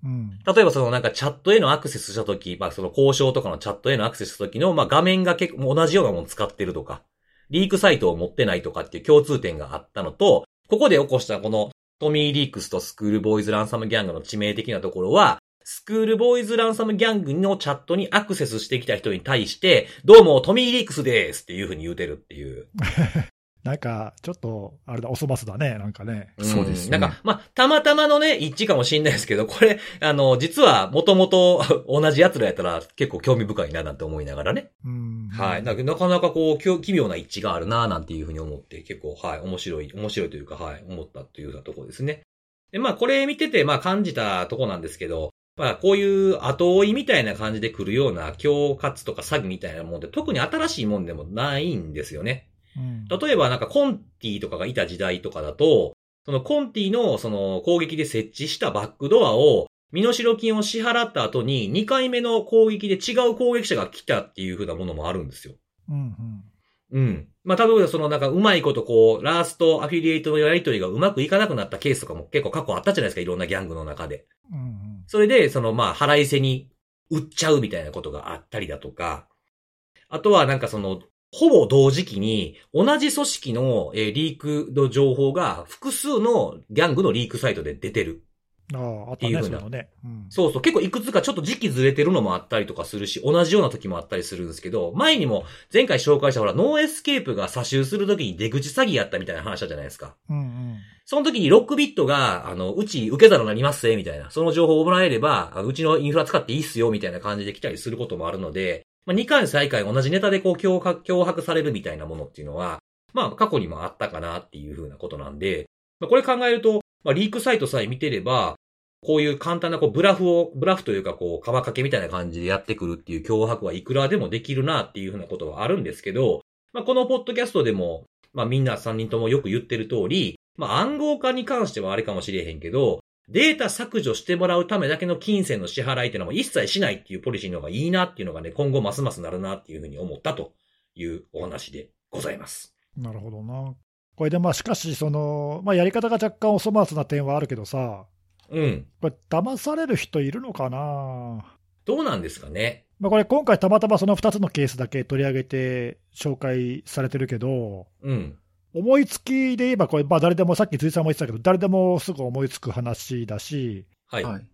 うん。例えばそのなんかチャットへのアクセスしたとき、まあその交渉とかのチャットへのアクセスしたときの、まあ画面が結構同じようなものを使ってるとか、リークサイトを持ってないとかっていう共通点があったのと、ここで起こしたこのトミー・リークスとスクールボーイズ・ランサムギャングの致命的なところは、スクールボーイズ・ランサムギャングのチャットにアクセスしてきた人に対して、どうもトミー・リークスですっていうふうに言うてるっていう。なんか、ちょっと、あれだ、おそますだね、なんかね。んそうですねなんか、まあ、たまたまのね、一致かもしんないですけど、これ、あの、実は、もともと同じ奴らやったら結構興味深いななんて思いながらね。うん。はい。なんかなかなかこう、奇妙な一致があるななんていうふうに思って、結構、はい、面白い、面白いというか、はい、思ったというようなところですね。で、まあ、これ見てて、まあ、感じたとこなんですけど、まあ、こういう後追いみたいな感じで来るような恐喝とか詐欺みたいなもんで、特に新しいもんでもないんですよね。うん。例えばなんかコンティとかがいた時代とかだと、そのコンティのその攻撃で設置したバックドアを、身代金を支払った後に2回目の攻撃で違う攻撃者が来たっていう風なものもあるんですよ。うんうん。うん。まあ、例えばそのなんかうまいことこう、ラーストアフィリエイトのやり取りがうまくいかなくなったケースとかも結構過去あったじゃないですか、いろんなギャングの中で。うんうん。それで、そのまあ、払い背に売っちゃうみたいなことがあったりだとか、あとはなんかその、ほぼ同時期に同じ組織の、えーリークの情報が複数のギャングのリークサイトで出てる。ああ、あったね、っていうね。うん。そうそう、結構いくつかちょっと時期ずれてるのもあったりとかするし、同じような時もあったりするんですけど、前にも前回紹介したほら、 NoEscape が詐集する時に出口詐欺やったみたいな話したじゃないですか。うんうん。その時に LockBit が、あの、うち受け皿になりますぜ、みたいな。その情報をもらえれば、うちのインフラ使っていいっすよ、みたいな感じで来たりすることもあるので、まあ、2回3回同じネタでこう脅迫、脅迫されるみたいなものっていうのは、まあ、過去にもあったかなっていうふうなことなんで、まあ、これ考えると、まあ、リークサイトさえ見てれば、こういう簡単なこうブラフを、ブラフというかこう、釜掛けみたいな感じでやってくるっていう脅迫はいくらでもできるなっていうふうなことはあるんですけど、まあ、このポッドキャストでも、まあみんな3人ともよく言ってる通り、まあ暗号化に関してはあれかもしれへんけど、データ削除してもらうためだけの金銭の支払いっていうのも一切しないっていうポリシーの方がいいなっていうのがね、今後ますますなるなっていうふうに思ったというお話でございます。なるほどな。これでまあ、しかし、その、まあ、やり方が若干お粗末な点はあるけどさ、うん。これ、騙される人いるのかな？どうなんですかね？まあ、これ、今回たまたまその2つのケースだけ取り上げて紹介されてるけど、うん。思いつきで言えば、これ、まあ、誰でも、さっき辻さんも言ってたけど、誰でもすぐ思いつく話だし、はい。はい。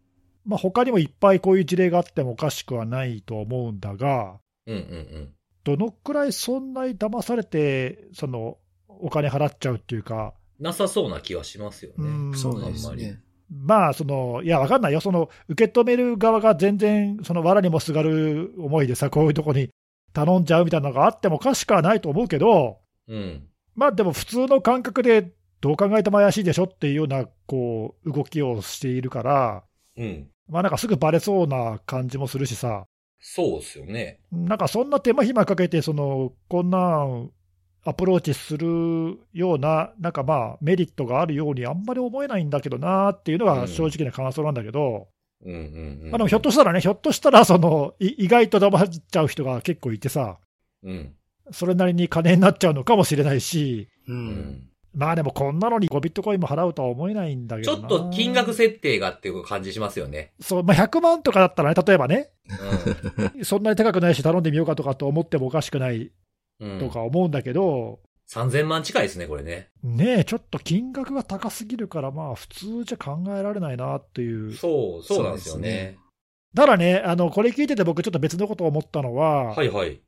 まあ、他にもいっぱいこういう事例があってもおかしくはないと思うんだが、うんうんうん。どのくらいそんなに騙されて、その、お金払っちゃうっていうか、なさそうな気はしますよね。うんそうですあんまりね。まあ、その、いや、わかんないよ。その、受け止める側が全然、その、藁にもすがる思いでさ、こういうとこに頼んじゃうみたいなのがあってもおかしくはないと思うけど、うん。まあでも普通の感覚でどう考えても怪しいでしょっていうような、こう、動きをしているから、うん。まあなんかすぐバレそうな感じもするしさ、そうですよね。なんかそんな手間暇かけて、その、こんなんアプローチするような、なんかまあメリットがあるようにあんまり思えないんだけどなっていうのが正直な感想なんだけど、うんうんひょっとしたらね、ひょっとしたらそのい意外と騙っちゃう人が結構いてさ、うん。それなりに金になっちゃうのかもしれないし、う。うんん。まあでもこんなのに5ビットコインも払うとは思えないんだけちょっと金額設定がっていう感じしますよね。そう、まあ、100万とかだったらね、例えばね、う そんなに高くないし、頼んでみようかとかと思ってもおかしくないん。うん。とか思うんだけど、3000万近いですね、これね。ねえ、ちょっと金額が高すぎるから、まあ、普通じゃ考えられないなっていう。そう、そうなんですよね。だからね、あのこれ聞いてて、僕、ちょっと別のことを思ったのは、はいはい。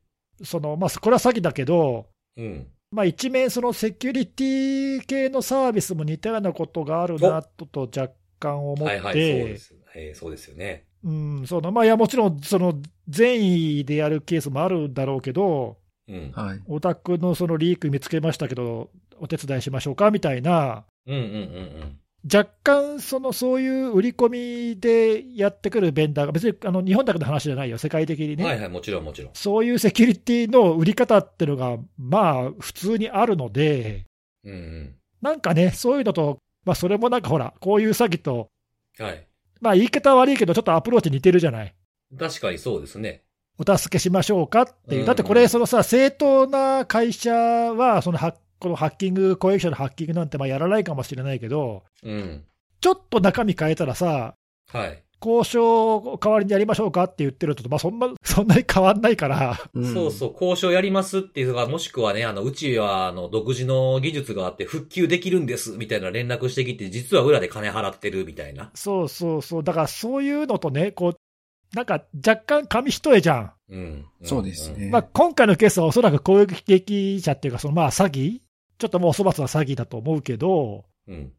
そのまあ、これは詐欺だけど、うん。まあ、一面、そのセキュリティ系のサービスも似たようなことがあるなとと若干思って、はいはい、そうです。えーそうですよね。うん、そのまあ、いや、もちろん、その善意でやるケースもあるんだろうけど、うん。はい。お宅のそのリーク見つけましたけど、お手伝いしましょうかみたいな、うんうんうん若干その、そういう売り込みでやってくるベンダーが、別にあの日本だけの話じゃないよ、世界的にうん。ね、はいはい、もちろんもちろん。そういうセキュリティの売り方っていうのが、まあ、普通にあるので、うんうん。なんかね、そういうのと、まあ、それもなんかほら、こういう詐欺と、はい。まあ、言い方悪いけど、ちょっとアプローチ似てるじゃない。確かにそうですね。お助けしましょうかっていう、うんだってこれ、そのさ、正当な会社は、そのハッこのハッキング、攻撃者のハッキングなんてまあやらないかもしれないけど、うん。ちょっと中身変えたらさ、はい。交渉を代わりにやりましょうかって言ってると、まあ、そんな、そんなに変わんないから、そうそう、交渉やりますっていうのが、もしくはね、あの、うちは、あの、独自の技術があって、復旧できるんです、みたいな連絡してきて、実は裏で金払ってる、みたいな。そうそうそう、だからそういうのとね、こう、なんか若干紙一重じゃん。うん。そうですね。まあ、今回のケースはおそらく攻撃的者っていうか、そのまあ詐欺ちょっともうお粗末な詐欺だと思うけど、うん。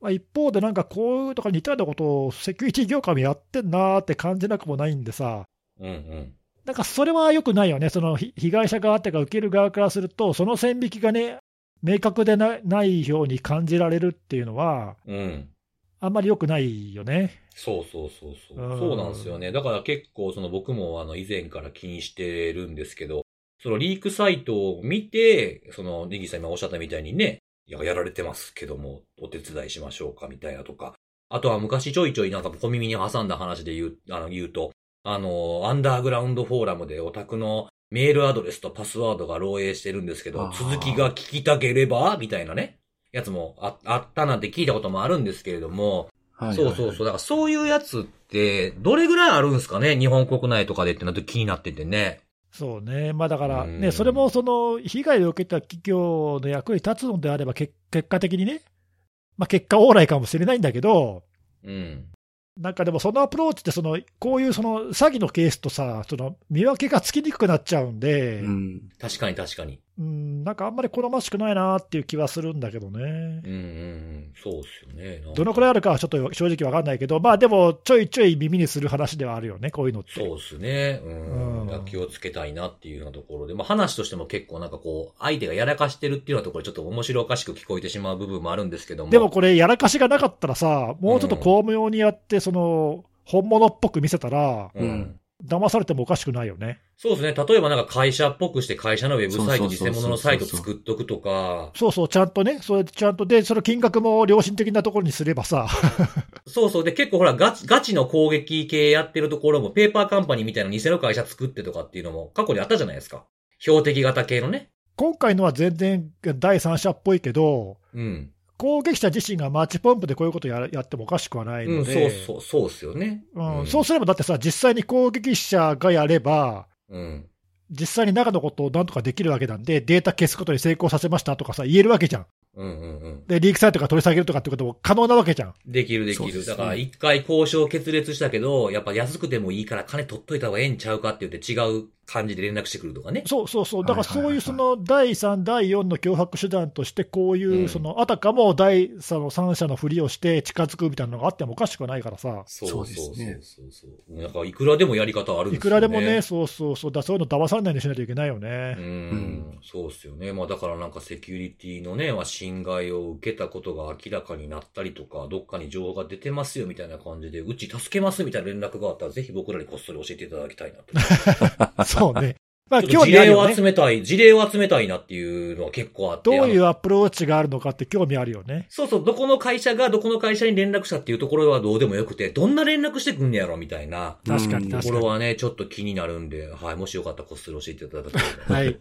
まあ、一方でなんかこういうとか似たようなことをセキュリティ業界もやってんなーって感じなくもないんでさ、うんうん。なんかそれは良くないよね、そのひ被害者側っていうか、受ける側からすると、その線引きがね、明確でなないように感じられるっていうのは、うん。あんまり良くないよね。そうそうそうそうう。んそうなんですよね。だから結構その僕もあの以前から気にしてるんですけど、そのリークサイトを見て、そのネギさん今おっしゃったみたいにね、いや、やられてますけども、お手伝いしましょうかみたいなとか。あとは昔ちょいちょいなんか小耳に挟んだ話で言う、あの言うと、あの、アンダーグラウンドフォーラムでオタクのメールアドレスとパスワードが漏洩してるんですけど続きが聞きたければ、みたいなね、やつもああったなんて聞いたこともあるんですけれども、はいそうそうそう。だからそういうやつって、どれぐらいあるんですかね日本国内とかでってなって気になっててね。そうね、まあ、だからうんね、それもその被害を受けた企業の役に立つのであれば、け結果的にね、まあ、結果往来かもしれないんだけど、うん。なんかでもそのアプローチってその、こういうその詐欺のケースとさ、その見分けがつきにくくなっちゃうんで、うん。確かに確かに。うん、なんかあんまり好ましくないなっていう気はするんだけどねうん。うんうん。そうっすよね。どのくらいあるかはちょっと正直わかんないけど、まあでも、ちょいちょい耳にする話ではあるよね、こういうのって。そうっすね。うん。うん気をつけたいなっていうようなところで、まあ話としても結構なんかこう、相手がやらかしてるっていうようなところでちょっと面白おかしく聞こえてしまう部分もあるんですけども。でもこれ、やらかしがなかったらさ、もうちょっと巧妙にやって、その本物っぽく見せたら、うん。うん騙されてもおかしくないよね。そうですね。例えばなんか会社っぽくして会社のウェブサイト、偽物のサイト作っとくとか、そうそう、ちゃんとね、それちゃんと、で、その金額も良心的なところにすればさ、そうそう。で、結構ほら、ガチ、ガチの攻撃系やってるところも、ペーパーカンパニーみたいな偽の会社作ってとかっていうのも過去にあったじゃないですか。標的型系のね。今回のは全然第三者っぽいけど、うん。攻撃者自身がマッチポンプでこういうことややってもおかしくはないうん、ので、そうそう、そうっすよね。うんそうすればだってさ、実際に攻撃者がやれば、うん。実際に中のことをなんとかできるわけなんで、データ消すことに成功させましたとかさ、言えるわけじゃん。うんうんうん。で、リークサイトが取り下げるとかってことも可能なわけじゃん。できるできる。ねだから一回交渉決裂したけど、やっぱ安くてもいいから金取っといた方がええんちゃうかって言って違う感じで連絡してくるとかね。そうそうそう、だからそういうその第3、第4の脅迫手段として、こういうう、んそのあたかも第三者のふりをして近づくみたいなのがあってもおかしくはないからさ、そうそうそうそうですねそうそう。なんかいくらでもやり方あるんですよね。いくらでもね、そうそうそう、だそういうの騙されないようにしないといけないよね。うん、んそうっすよね。まあだからなんかセキュリティのね、まあ、侵害を受けたことが明らかになったりとか、どっかに情報が出てますよみたいな感じで、うち助けますみたいな連絡があったら、ぜひ僕らにこっそり教えていただきたいなと。そうね。まあ、興味あるよね事例を集。めたい、事例を集めたいなっていうのは結構あって。どういうアプローチがあるのかって興味あるよね。そうそう、どこの会社がどこの会社に連絡したっていうところはどうでもよくて、どんな連絡してくんねやろみたいな確かに確かに。ころはね、ちょっと気になるんで、はい、もしよかったらこっそり教えていただけたら。はい。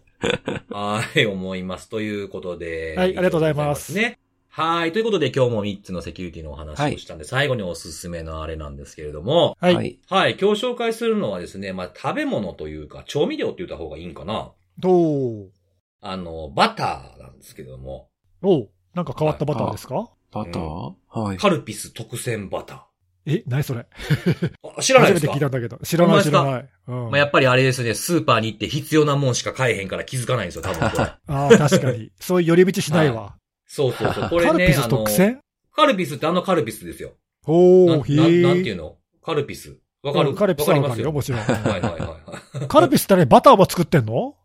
はい、思います。ということで。はいありがとうございますね。はい。ということで今日も3つのセキュリティのお話をしたんで、最後におすすめのあれなんですけれども、はい。はい。はい。今日紹介するのはですね、まあ、食べ物というか、調味料って言った方がいいんかな。おう？あの、バターなんですけれども、おうなんか変わったバターですか？バター？はい。カルピス特選バタえ、何それ？知らない初めてですか聞いたんだけど。知らない知らない。うんまあ、やっぱりあれですね、スーパーに行って必要なもんしか買えへんから気づかないんですよ、多分。ああ、確かに。そういう寄り道しないわ。そうそうそう。これね、カルピスあの特、選カルピスってあのカルピスですよ。おおなななんていう。の？カルピス。わかる？うんカルピスはわかるよ、わかります？よ。もちろん。はいはいはいはい。カルピスってね、バターも作ってんの？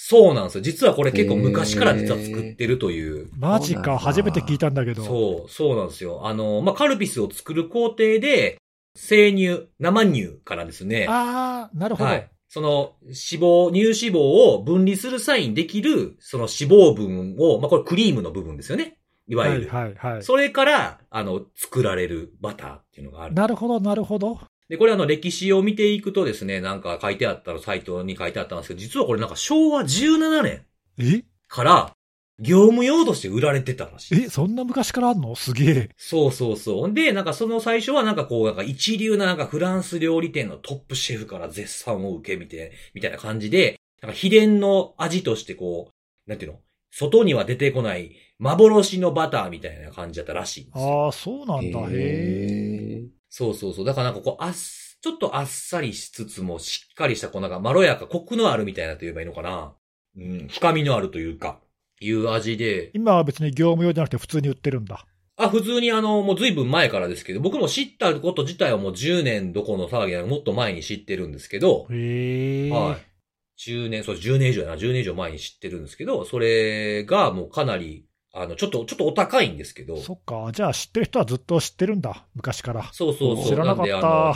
そうなんですよ。実はこれ結構昔から実は作ってるという。マジか、初めて聞いたんだけど。そう、そうなんですよ。あの、まあ、カルピスを作る工程で、生乳、生乳からですね。ああ、なるほど。はい。その脂肪、乳脂肪を分離する際にできる、その脂肪分を、まあ、これクリームの部分ですよね。いわゆる。はいはいはい。それから、あの、作られるバターっていうのがある。なるほど、なるほど。で、これあの、歴史を見ていくとですね、なんか書いてあったの、サイトに書いてあったんですけど、実はこれなんか昭和17年え？から、業務用として売られてたらしい。え、そんな昔からあんの？すげえ。そうそうそう。で、なんかその最初はなんかこう、なんか一流ななんかフランス料理店のトップシェフから絶賛を受けみて、みたいな感じで、なんか秘伝の味としてこう、なんていうの？外には出てこない幻のバターみたいな感じだったらしいんですよ。ああ、そうなんだ。へえ。そうそうそう。だからなんかこう、あっ、ちょっとあっさりしつつも、しっかりしたこうなんかまろやか、コクのあるみたいなと言えばいいのかな。うん、深みのあるというか、いう味で、今は別に業務用じゃなくて普通に売ってるんだ。あ、普通にあの、もう随分前からですけど、僕も知ったこと自体はもう10年どこの騒ぎなのもっと前に知ってるんですけど、へえ。はい。10年、そう、10年以上やな、10年以上前に知ってるんですけど、それがもうかなり、あの、ちょっと、ちょっとお高いんですけど、そっか。じゃあ知ってる人はずっと知ってるんだ。昔から。そうそうそう。知らなかっんで、あのた。、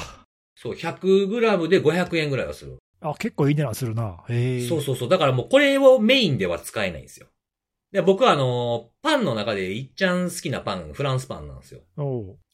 そう、100g で500円ぐらいはする。あ、結構いい値段するな。へえ。そうそうそう。だからもうこれをメインでは使えないんですよ。で僕はあの、パンの中でいっちゃん好きなパン、フランスパンなんですよ。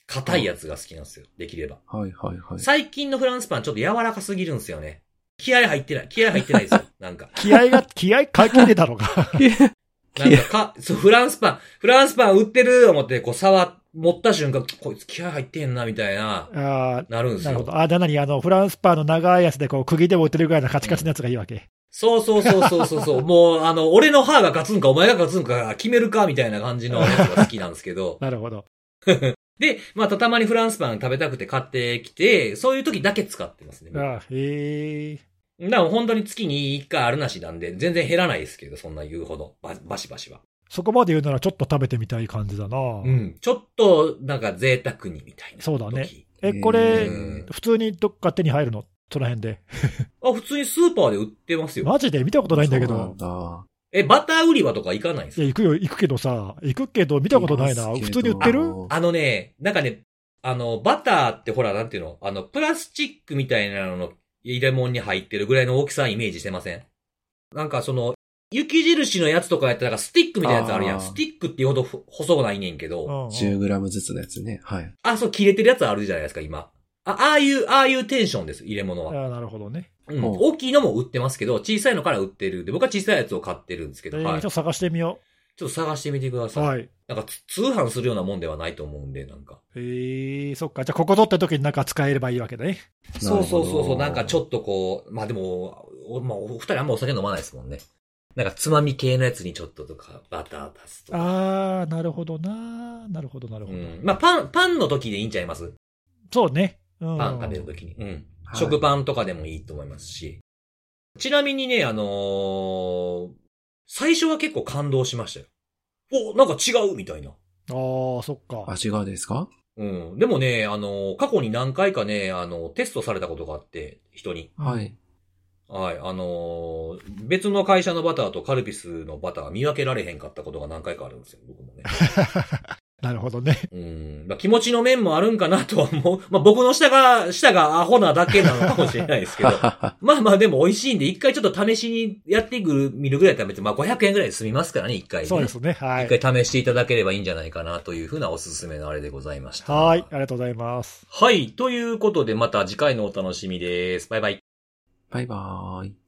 硬いやつが好きなんですよ。できれば。はいはいはい。最近のフランスパンちょっと柔らかすぎるんですよね。気合入ってない。気合入ってないですよ。なんか。気合が、気合関係ねえだろうが。なんかか、そう、フランスパン、フランスパン売ってる思って、こう、触、持った瞬間、こいつ気合入ってんな、みたいな、ああ、なるんですよ。なるほど。あ、じゃあ何あの、フランスパンの長いやつでこう、釘でも売ってるぐらいのカチカチのやつがいいわけ。そうそうそうそうそうそう。もう、あの、俺の歯が勝つんか、お前が勝つんか、決めるか、みたいな感じのやつが好きなんですけど。なるほど。で、まあ、たまにフランスパン食べたくて買ってきて、そういう時だけ使ってますね。だかあへえ。ら本当に月に1回あるなしなんで、全然減らないですけど、そんな言うほど。ババシバシは。そこまで言うならちょっと食べてみたい感じだな。うん。ちょっと、なんか贅沢にみたいな。そうだね時。え、これうん、普通にどっか手に入るの？その辺で。あ、普通にスーパーで売ってますよ。マジで？見たことないんだけど。だ。え、バター売り場とか行かないんですか？いや、行くよ、行くけどさ、行くけど見たことないな。普通に売ってる？あのね、なんかね、あの、バターってほら、なんていうの？あの、プラスチックみたいなのの入れ物に入ってるぐらいの大きさイメージしてません？なんかその、雪印のやつとかやったら、スティックみたいなやつあるやん。スティックっていうほどふ細くないねんけど、うんうん 10g ずつのやつね。はい。あ、そう、切れてるやつあるじゃないですか、今。あ、ああいう、ああいうテンションです、入れ物は。あなるほどね。うん。大きいのも売ってますけど、小さいのから売ってるんで、僕は小さいやつを買ってるんですけど、はい。ちょえーちょっと探してみよっと探してみてくだう。さい。はい。なんかつ、通販するようなもんではないと思うんで、なんか。えー、そっか。じゃあ、ここ取った時になんか使えればいいわけだね。そうそうそうそう、なんかちょっとこう、まあでも、おまあ、お二人あんまお酒飲まないですもんね。なんかつまみ系のやつにちょっととか、バター足すとか。あー、なるほどな。なるほど、なるほど。うん。まあパン、パンの時でいいんちゃいます？そうね。うん。パン食べる時に。うん。はい食パンとかでもいいと思いますし。ちなみにね、あのー最初は結構感動しましたよ。お、なんか違うみたいな。あー、そっか。味がですか？うん。でもね、あのー過去に何回かね、あの、テストされたことがあって、人に。はい。はい。あのー別の会社のバターとカルピスのバターが見分けられへんかったことが何回かあるんですよ、僕もね。なるほどね。うん。まあ、気持ちの面もあるんかなとは思う。まあ、僕の舌が、舌がアホなだけなのかもしれないですけど。まあまあでも美味しいんで、一回ちょっと試しにやってくる、見るぐらい食べて、まあ500円ぐらいで済みますからね、一回、ね。そうですね。はい。一回試していただければいいんじゃないかなというふうなおすすめのあれでございました。はい。ありがとうございます。はい。ということで、また次回のお楽しみです。バイバイ。バイバーイ。